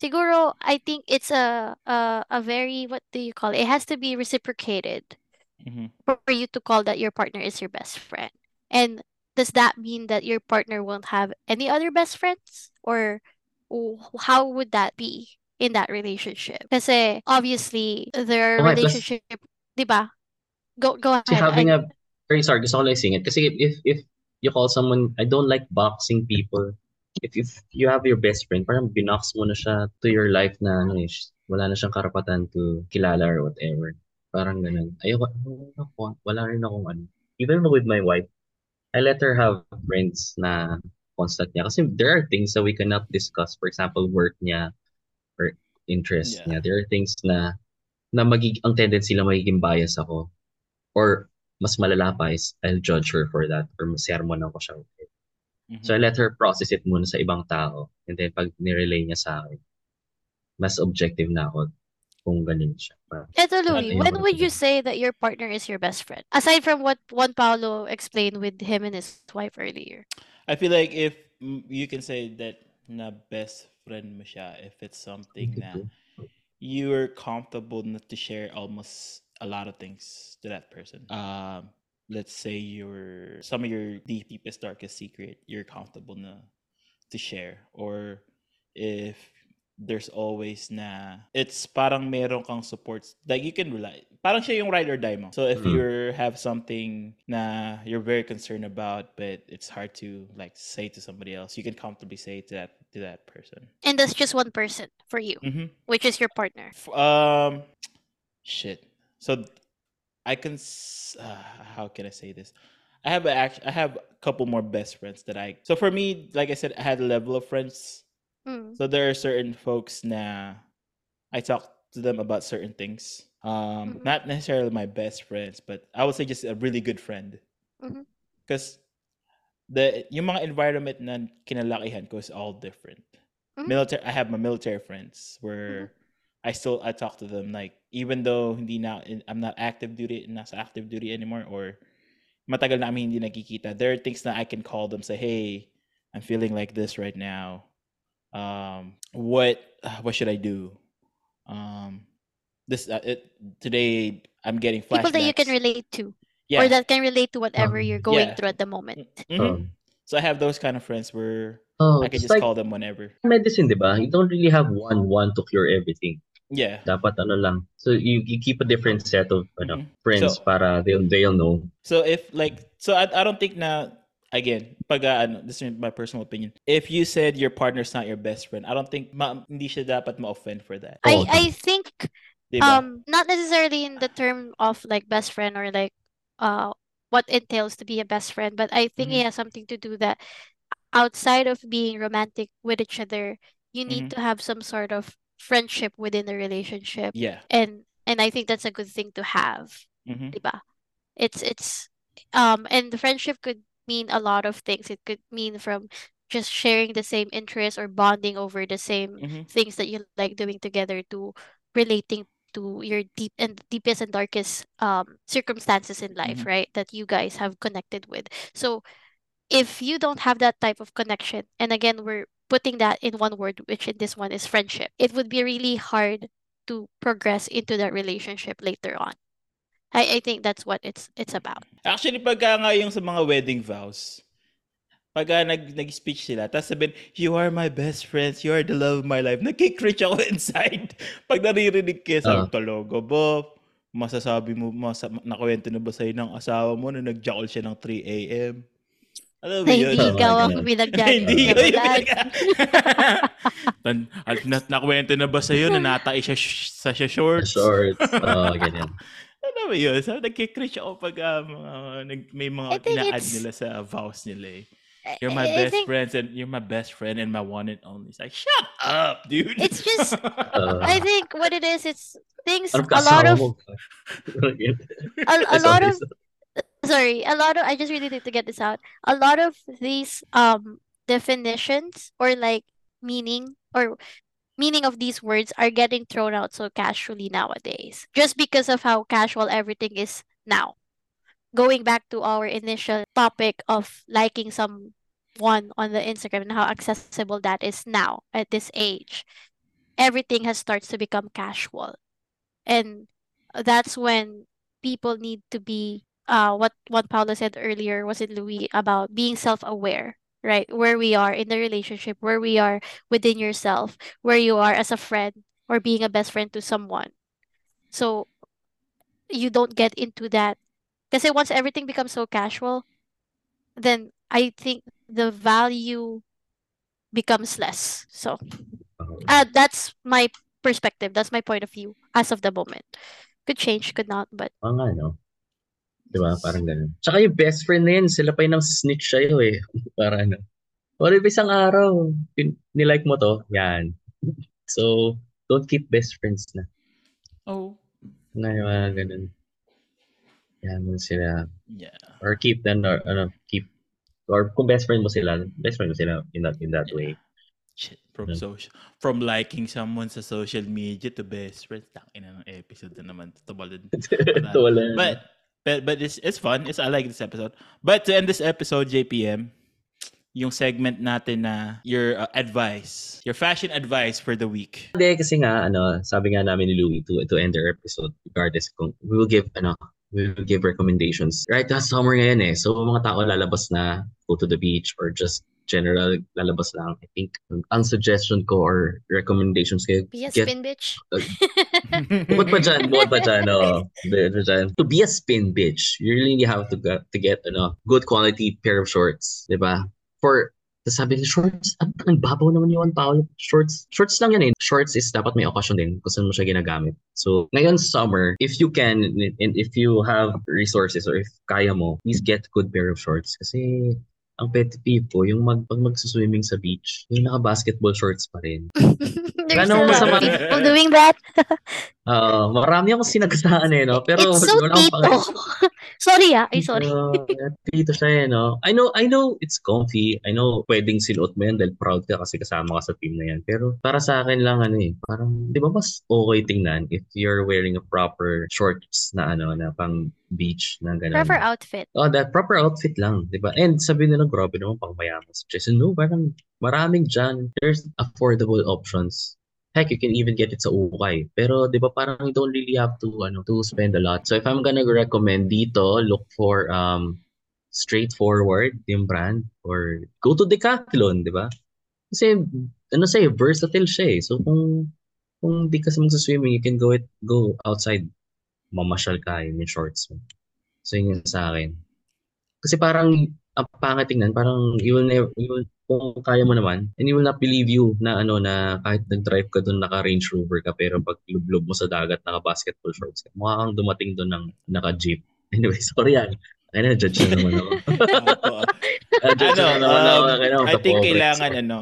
Speaker 1: Siguro, I think it's a, a, a very, what do you call it? It has to be reciprocated
Speaker 2: Mhm.
Speaker 1: for you to call that your partner is your best friend. And does that mean that your partner won't have any other best friends? Or how would that be in that relationship? Kasi obviously, their
Speaker 3: Okay, plus-
Speaker 1: relationship, di ba? Go, go ahead.
Speaker 3: Kasi having
Speaker 1: I-
Speaker 3: a, very sorry, gusto ko lang sing it. Kasi if, if, you call someone, I don't like boxing people. If, if you have your best friend, parang binox mo na siya to your life na ano eh, wala na siyang karapatan to kilala or whatever. Parang ganun. Ayoko, ayoko, wala rin akong ano. Even with my wife, I let her have friends na constant niya. Kasi there are things that we cannot discuss. For example, work niya or interest
Speaker 2: Yeah.
Speaker 3: niya. There are things na na magig ang tendency lang magiging bias ako. Or mas malala pa is I'll judge her for that or masermon ako siya.
Speaker 2: Mhm.
Speaker 3: So I let her process it muna sa ibang tao and then pag nirelay niya sa akin, mas objective na ako. kung ganun siya.
Speaker 1: Eto,
Speaker 2: yun?
Speaker 1: when would you say that your partner is your best friend? Aside from what Juan Paulo explained with him and his wife earlier.
Speaker 2: I feel like if you can say that na best friend mo siya if it's something na you're comfortable not to share almost a lot of things to that person. Um, let's say your some of your deep, deepest, darkest secret you're comfortable na to share, or if there's always na it's parang meron kang supports like you can rely parang siya yung ride or die mo so if
Speaker 3: Mhm.
Speaker 2: you have something na you're very concerned about but it's hard to like say to somebody else you can comfortably say to that to that person
Speaker 1: And that's just one person for you,
Speaker 2: mm-hmm.
Speaker 1: which is your partner.
Speaker 2: F- um shit so i can uh, how can i say this? I have a i have a couple more best friends that i so for me like i said i had a level of friends.
Speaker 1: Mm.
Speaker 2: so there are certain folks na i talk to them about certain things. Um
Speaker 1: Mhm.
Speaker 2: not necessarily my best friends but i would say just a really good friend. Because the yung mga environment na kinalakihan ko is all different.
Speaker 1: Mhm.
Speaker 2: military i have my military friends where I still I talk to them like even though hindi na I'm not active duty nasa active duty anymore or matagal na kami hindi nagkikita there are things that I can call them say hey I'm feeling like this right now um what what should I do um this uh, it, today I'm getting flashbacks
Speaker 1: People that you can relate to,
Speaker 2: yeah
Speaker 1: or that can relate to whatever
Speaker 3: Um,
Speaker 1: you're going
Speaker 2: yeah.
Speaker 1: through at the moment.
Speaker 2: Mhm.
Speaker 3: Um,
Speaker 2: so I have those kind of friends where
Speaker 3: oh,
Speaker 2: I can just
Speaker 3: like
Speaker 2: call them whenever
Speaker 3: medicine, di ba? You don't really have one one to cure everything.
Speaker 2: Yeah
Speaker 3: Dapat ano lang. So you, you keep a different set of ano,
Speaker 2: Mhm.
Speaker 3: friends
Speaker 2: So-
Speaker 3: para they'll, they'll know.
Speaker 2: So if like so I, I don't think na again pag uh, ano, this is my personal opinion. If you said your partner's not your best friend, I don't think ma, hindi siya dapat ma-offend for that.
Speaker 3: Oh,
Speaker 1: I I think
Speaker 2: Diba?
Speaker 1: um not necessarily in the term of like best friend or like uh what entails to be a best friend, but I think it has something to do that outside of being romantic with each other, you need
Speaker 2: Mhm.
Speaker 1: to have some sort of friendship within the relationship.
Speaker 2: yeah.
Speaker 1: And and I think that's a good thing to have.
Speaker 2: hmm
Speaker 1: diba? It's it's um and the friendship could mean a lot of things. It could mean from just sharing the same interests or bonding over the same
Speaker 2: hmm
Speaker 1: things that you like doing together to relating to your deep and deepest and darkest um circumstances in life,
Speaker 2: Mhm.
Speaker 1: right? That you guys have connected with. So if you don't have that type of connection, and again we're putting that in one word, which in this one is friendship, it would be really hard to progress into that relationship later on. I, I think that's what it's it's about.
Speaker 2: Actually pagka nga yung sa mga wedding vows, pagka nag nag-speech sila, tapos sabihin, you are my best friends, you are the love of my life. Nagkikritch ako [LAUGHS] inside. Pag naririnig kayo sa
Speaker 3: Ah.
Speaker 2: talogo, Bob, masasabi mo, masa, nakwento na ba sa'yo ng asawa mo na nag-jackal siya ng 3 a.m.? Alam mo yun?
Speaker 1: hindi ikaw ang
Speaker 3: ganun.
Speaker 1: pinagdadaan. [LAUGHS]
Speaker 2: hindi ko yung
Speaker 1: Wala.
Speaker 2: pinag- [LAUGHS] Tan, at na, nakwento na ba sa'yo na natay siya sa siya shorts?
Speaker 3: Shorts. Oh, ganyan. [LAUGHS]
Speaker 2: Ano ba yun? So, nagkikritch ako pag ah, mga, nag- may mga ina-add nila sa vows nila eh. You're my
Speaker 1: I
Speaker 2: best
Speaker 1: think
Speaker 2: friends and you're my best friend and my one and only. It's like, shut up, dude.
Speaker 1: It's just-
Speaker 3: Uh,
Speaker 1: I think what it is, it's things
Speaker 3: ano
Speaker 1: a lot of
Speaker 3: mo?
Speaker 1: a, a lot of
Speaker 3: sorry.
Speaker 1: a lot of I just really need to get this out. A lot of these um definitions or like meaning or meaning of these words are getting thrown out so casually nowadays. Just because of how casual everything is now. Going back to our initial topic of liking someone on the Instagram and how accessible that is now at this age. Everything has starts to become casual. And that's when people need to be uh what what Paula said earlier was it Louis about being self-aware, right? Where we are in the relationship, where we are within yourself, where you are as a friend or being a best friend to someone. So you don't get into that because once everything becomes so casual, then I think the value becomes less. So
Speaker 3: Oh.
Speaker 1: uh, that's my perspective. That's my point of view as of the moment. Could change, could not, but
Speaker 3: Oo nga, no? Diba? Parang ganun. Tsaka yung best friend na yun, sila pa yung snitch sa'yo eh. [LAUGHS] Para ano. What if isang araw, pin- nilike mo to? Yan. So, don't keep best friends na.
Speaker 2: oh,
Speaker 3: Na yung mga ganun. Yan mo sila.
Speaker 2: yeah.
Speaker 3: Or keep them, or ano, keep, or kung best friend mo sila, best friend mo sila in that, in that way.
Speaker 2: Shit, from
Speaker 3: Yeah.
Speaker 2: social from liking someone sa social media to best friends. Tangina ng episode na naman. Tumalad.
Speaker 3: Ito wala.
Speaker 2: But but but it's it's fun. It's I like this episode. But to end this episode, JPM, yung segment natin na your uh, advice, your fashion advice for the week.
Speaker 3: Hindi, kasi nga, ano, sabi nga namin ni Louie to, to end our episode, regardless kung, we will give, ano, we will give recommendations. Right, that's summer ngayon eh. So, mga tao lalabas na, go to the beach, or just general lalabas lang. I think, ang suggestion ko or recommendations ko,
Speaker 1: Be a
Speaker 3: get,
Speaker 1: spin bitch. [LAUGHS]
Speaker 3: bukod pa dyan, bukod pa dyan, oh, bukod pa dyan. To be a spin bitch, you really have to get, to get, ano, good quality pair of shorts, di ba? For, tapos sabi ni shorts, ang babaw naman yung Paolo. Shorts, shorts lang yan eh. Shorts is dapat may occasion din kung saan mo siya ginagamit. So, ngayon summer, if you can, and if you have resources or if kaya mo, please get good pair of shorts. Kasi, ang pet peeve ko, yung mag, pag magsuswimming sa beach, yung naka-basketball shorts pa rin.
Speaker 1: There's
Speaker 3: Ano
Speaker 1: a lot
Speaker 3: masama?
Speaker 1: of people doing that. [LAUGHS]
Speaker 3: Ah, marami akong sinagasaan eh, no? Pero
Speaker 1: It's so tito.
Speaker 3: pake- [LAUGHS]
Speaker 1: sorry ah. Ay, sorry.
Speaker 3: Uh, dito siya eh, no? I know, I know it's comfy. I know pwedeng sinuot mo yan dahil proud ka kasi kasama ka sa team na yan. Pero para sa akin lang, ano eh, parang, di ba mas okay tingnan if you're wearing a proper shorts na ano, na pang beach na gano'n.
Speaker 1: Proper outfit.
Speaker 3: Oh, that proper outfit lang, di ba? And sabi nila, grabe naman pang mayaman sa Jason. No, parang maraming dyan. There's affordable options. Heck, you can even get it sa ukay. Pero, di ba, parang you don't really have to, ano, to spend a lot. So, if I'm gonna recommend dito, look for, um, straightforward yung brand or go to Decathlon, di ba? Kasi, ano sa'yo, versatile siya eh. So, kung, kung di ka magsaswimming, you can go it, go outside. Mamasyal ka yung shorts mo. So, yun sa akin. Kasi parang, ang pangit tingnan, parang you will never, you will, kung kaya mo naman, and you will not believe you na ano na kahit nag-drive ka doon naka Range Rover ka pero pag lublob mo sa dagat naka basketball shorts ka, mukha kang dumating doon ng naka jeep. [LAUGHS] Anyway, sorry yan. Ay na, judge na naman ako. [LAUGHS] Ah, judge
Speaker 2: ano,
Speaker 3: na naman ako.
Speaker 2: um,
Speaker 3: naman
Speaker 2: I think kailangan ano,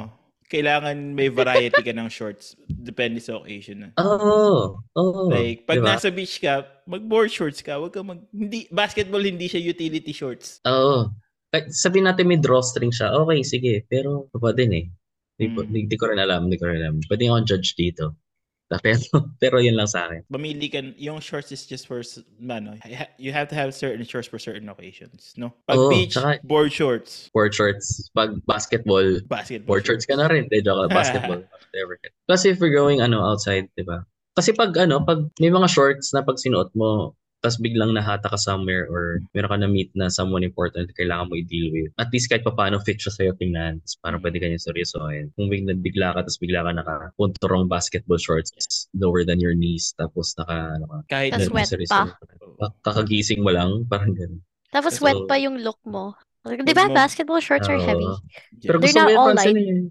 Speaker 2: kailangan may variety ka ng shorts. Depende sa occasion. na.
Speaker 3: Oo. Oo.
Speaker 2: Like, pag
Speaker 3: diba?
Speaker 2: nasa beach ka, mag-board shorts ka, wag ka mag... Hindi, basketball hindi siya utility shorts.
Speaker 3: Oo. Kahit sabihin natin may drawstring siya, okay, sige. Pero, pa din eh. Di, ko-
Speaker 2: Mm.
Speaker 3: di, di ko rin alam, di ko rin alam. Pwede akong judge dito. [LAUGHS] Pero, pero yun lang sa akin.
Speaker 2: Pamili ka, yung shorts is just for, ano, you have to have certain shorts for certain occasions, no? Pag
Speaker 3: Oo,
Speaker 2: beach,
Speaker 3: tsaka-
Speaker 2: board shorts.
Speaker 3: Board shorts. Pag basketball,
Speaker 2: Basketball
Speaker 3: board shorts ka na rin. De, joke [LAUGHS] basketball. Whatever. Plus if we're going ano outside, di ba? Kasi pag ano, pag may mga shorts na pag sinuot mo, tapos biglang nahata ka somewhere or meron ka na meet na someone important na kailangan mo i-deal with. At least kahit pa paano fit siya sa'yo tingnan. Tapos parang pwede ka niya seryosohin. Kung biglang bigla ka, tapos bigla ka nakapunturong basketball shorts lower than your knees. Tapos naka, ano ka,
Speaker 2: Kahit
Speaker 3: meron
Speaker 1: wet.
Speaker 3: Ka- Kakagising mo lang, parang ganun.
Speaker 1: Tapos
Speaker 3: So-
Speaker 1: wet pa yung look mo. Di ba basketball shorts are
Speaker 3: Oo.
Speaker 1: heavy?
Speaker 3: Pero
Speaker 1: They're not
Speaker 3: mo
Speaker 1: all
Speaker 3: pansin eh.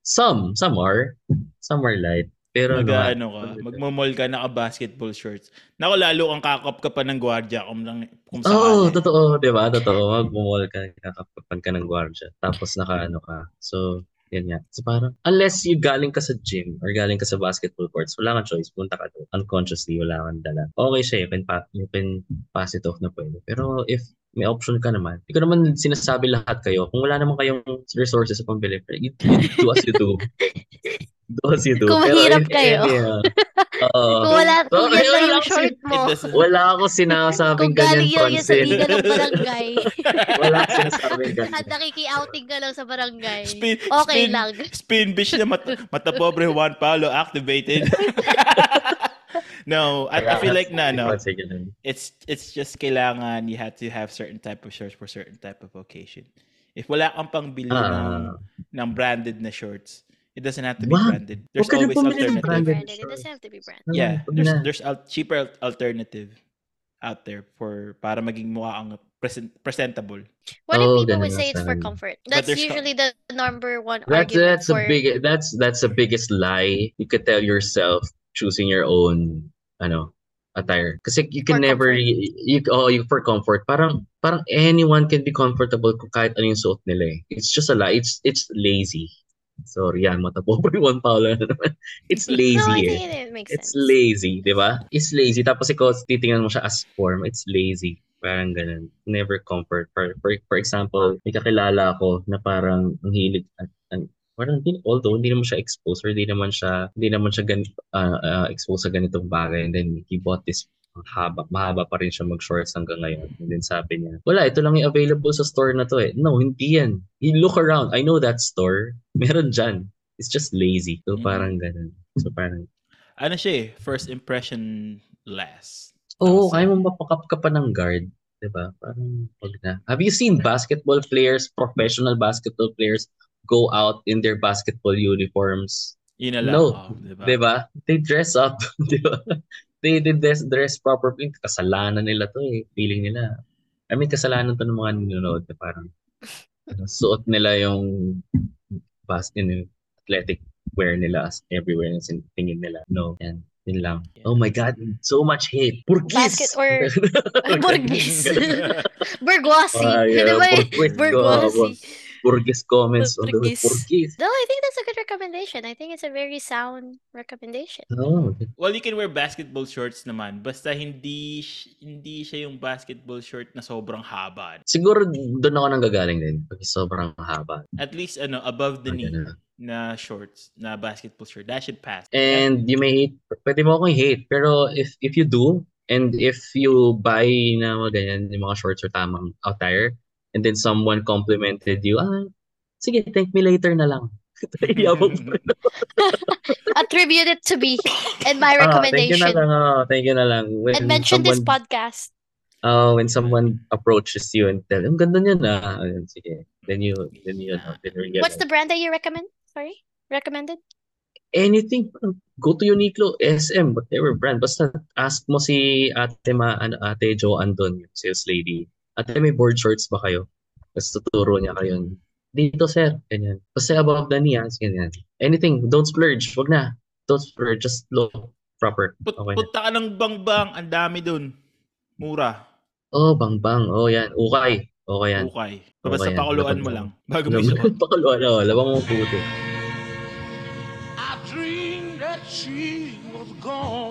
Speaker 3: Some, some are. Some are light. Pero
Speaker 2: mag,
Speaker 3: ano,
Speaker 2: ano ka, magmamall ka naka-basketball shorts. Naku, lalo kang kakap ka pa ng gwardiya kung, lang, kung
Speaker 3: Oo, oh, totoo, 'di ba? Totoo. Magmumall ka, kakapapan ka ng gwardiya. Tapos naka ano ka. So, yan nga. So parang, unless you galing ka sa gym or galing ka sa basketball courts, wala kang choice. Punta ka doon. Unconsciously, wala kang dala. Okay siya, you can, pa- you can pass it off na pwede. Pero if may option ka naman, hindi ko naman sinasabi lahat kayo. Kung wala naman kayong resources sa pambili, you, you do as you do. [LAUGHS] do as you do.
Speaker 1: Kung
Speaker 3: Pero
Speaker 1: mahirap kayo.
Speaker 3: yeah. Oo.
Speaker 1: Kung wala, kung
Speaker 3: Oo,
Speaker 1: yan lang yung short mo.
Speaker 3: Wala ako sinasabing
Speaker 1: Kung galing
Speaker 3: ganyan,
Speaker 1: yun yan sa liga ng barangay. [LAUGHS]
Speaker 3: Wala akong sinasabing ganyan.
Speaker 1: At nakiki-outing ka lang sa barangay.
Speaker 2: spin,
Speaker 1: Okay
Speaker 2: spin,
Speaker 1: lang.
Speaker 2: Spin bitch na mata, [LAUGHS] mata pobre Juan Paulo activated. [LAUGHS] no, I, I feel like na, no. It's it's just kailangan you have to have certain type of shorts for certain type of occasion. If wala kang pang bili ng,
Speaker 3: Ah.
Speaker 2: ng branded na shorts, it doesn't have to be
Speaker 3: What?
Speaker 2: branded. There's
Speaker 3: Huwag ka na
Speaker 2: always
Speaker 3: bumili ng
Speaker 2: alternative.
Speaker 3: branded.
Speaker 1: Branded. It doesn't have to be branded.
Speaker 2: Yeah, there's
Speaker 3: na.
Speaker 2: there's al- cheaper alternative out there for para maging mukha kang present, presentable.
Speaker 1: What if
Speaker 3: Oh,
Speaker 1: people would say it's for comfort? That's
Speaker 2: there's co-
Speaker 1: usually the number one
Speaker 3: That's
Speaker 1: argument
Speaker 3: that's
Speaker 1: for
Speaker 3: a big that's that's the biggest lie you could tell yourself choosing your own ano attire. Kasi you can
Speaker 1: For
Speaker 3: never
Speaker 1: comfort.
Speaker 3: you oh you for comfort. Parang parang anyone can be comfortable kung kahit ano yung suot nila eh. It's just a lie. It's it's lazy. Sorry yan, matapobre one Paolo na naman. It's lazy
Speaker 1: No, I
Speaker 3: eh.
Speaker 1: think it, it makes
Speaker 3: It's
Speaker 1: sense.
Speaker 3: lazy, di ba? It's lazy. Tapos ikaw, titingnan mo siya as form. It's lazy. Parang ganun. Never comfort. For, for, for example, may kakilala ako na parang ang hilig, at, ang, Parang din, although hindi naman siya exposed or hindi naman siya hindi naman siya gan, ah, ah, exposed sa ganitong bagay and then he bought this haba, mahaba pa rin siya mag-shorts hanggang ngayon. And then sabi niya, wala, ito lang yung available sa store na to eh. No, hindi yan. You look around. I know that store. [LAUGHS] Meron dyan. It's just lazy. So
Speaker 2: Mhm.
Speaker 3: parang ganun. So parang,
Speaker 2: Ano siya eh, first impression last.
Speaker 3: oo,
Speaker 2: Tapos,
Speaker 3: kaya mo mapakap ka pa ng guard. Diba? Parang, wag na. Have you seen basketball players, professional basketball players, go out in their basketball uniforms?
Speaker 2: Yun na lang.
Speaker 3: No.
Speaker 2: oh, diba?
Speaker 3: Diba? They dress up. [LAUGHS] Diba? They, they dress, dress properly. Kasalanan nila to eh. Feeling nila. I mean, kasalanan to ng mga nanonood. Na parang ano, suot nila yung bas, know, athletic wear nila as everywhere na tingin nila. No. Yan. Yun lang.
Speaker 2: Yeah.
Speaker 3: Oh my God. So much hate. Purkis!
Speaker 1: Basket or- [LAUGHS] Burgis. [LAUGHS] Bourgeoisie.
Speaker 3: Ah,
Speaker 1: Di
Speaker 3: yeah,
Speaker 1: ba?
Speaker 3: Burgis comments on the
Speaker 1: Burgis.
Speaker 3: Purkis.
Speaker 1: No, I think that's a good recommendation. I think it's a very sound recommendation.
Speaker 3: Oh,
Speaker 2: Well, you can wear basketball shorts naman. Basta hindi hindi siya yung basketball short na sobrang haba.
Speaker 3: siguro doon ako nang gagaling din. Pag sobrang haba.
Speaker 2: At least ano, above the knee
Speaker 3: Ganun.
Speaker 2: na shorts, na basketball short. That should pass.
Speaker 3: And you may hate, pwede mo akong hate, pero if if you do, and if you buy na mga ganyan, yung mga shorts or tamang attire, and then someone complimented you, ah, sige, thank me later na lang. [LAUGHS] Yabang. [LAUGHS]
Speaker 1: Attribute it to me and my recommendation.
Speaker 3: Ah, thank you na lang, ah, thank you na lang. When
Speaker 1: And mention this
Speaker 3: someone,
Speaker 1: podcast.
Speaker 3: ah, when someone approaches you and tell, ang ganda niya na, ayun, sige. Then you, then you, then you
Speaker 1: What's the brand that you recommend? Sorry? Recommended?
Speaker 3: anything, go to Uniqlo, SM, whatever brand. Basta ask mo si ate, ma, ano, ate Jo Andon, yung sales lady. Ate, may board shorts ba kayo? Tapos tuturo niya kayo. Dito, sir. Ganyan. Basta above the knee. Ganyan. Anything, don't splurge. Wag na. Don't splurge. Just look proper.
Speaker 2: Put,
Speaker 3: Okay
Speaker 2: punta ka ng bangbang, ang dami dun. Mura.
Speaker 3: Oh, bang bang. Oh, yan. Ukay. Okay yan.
Speaker 2: Okay. Basta
Speaker 3: Okay
Speaker 2: pakuluan mo lang. Bago mo isuot. [LAUGHS]
Speaker 3: Pakaluan. Oh, labang mo puti.
Speaker 4: I dreamed that she was gone.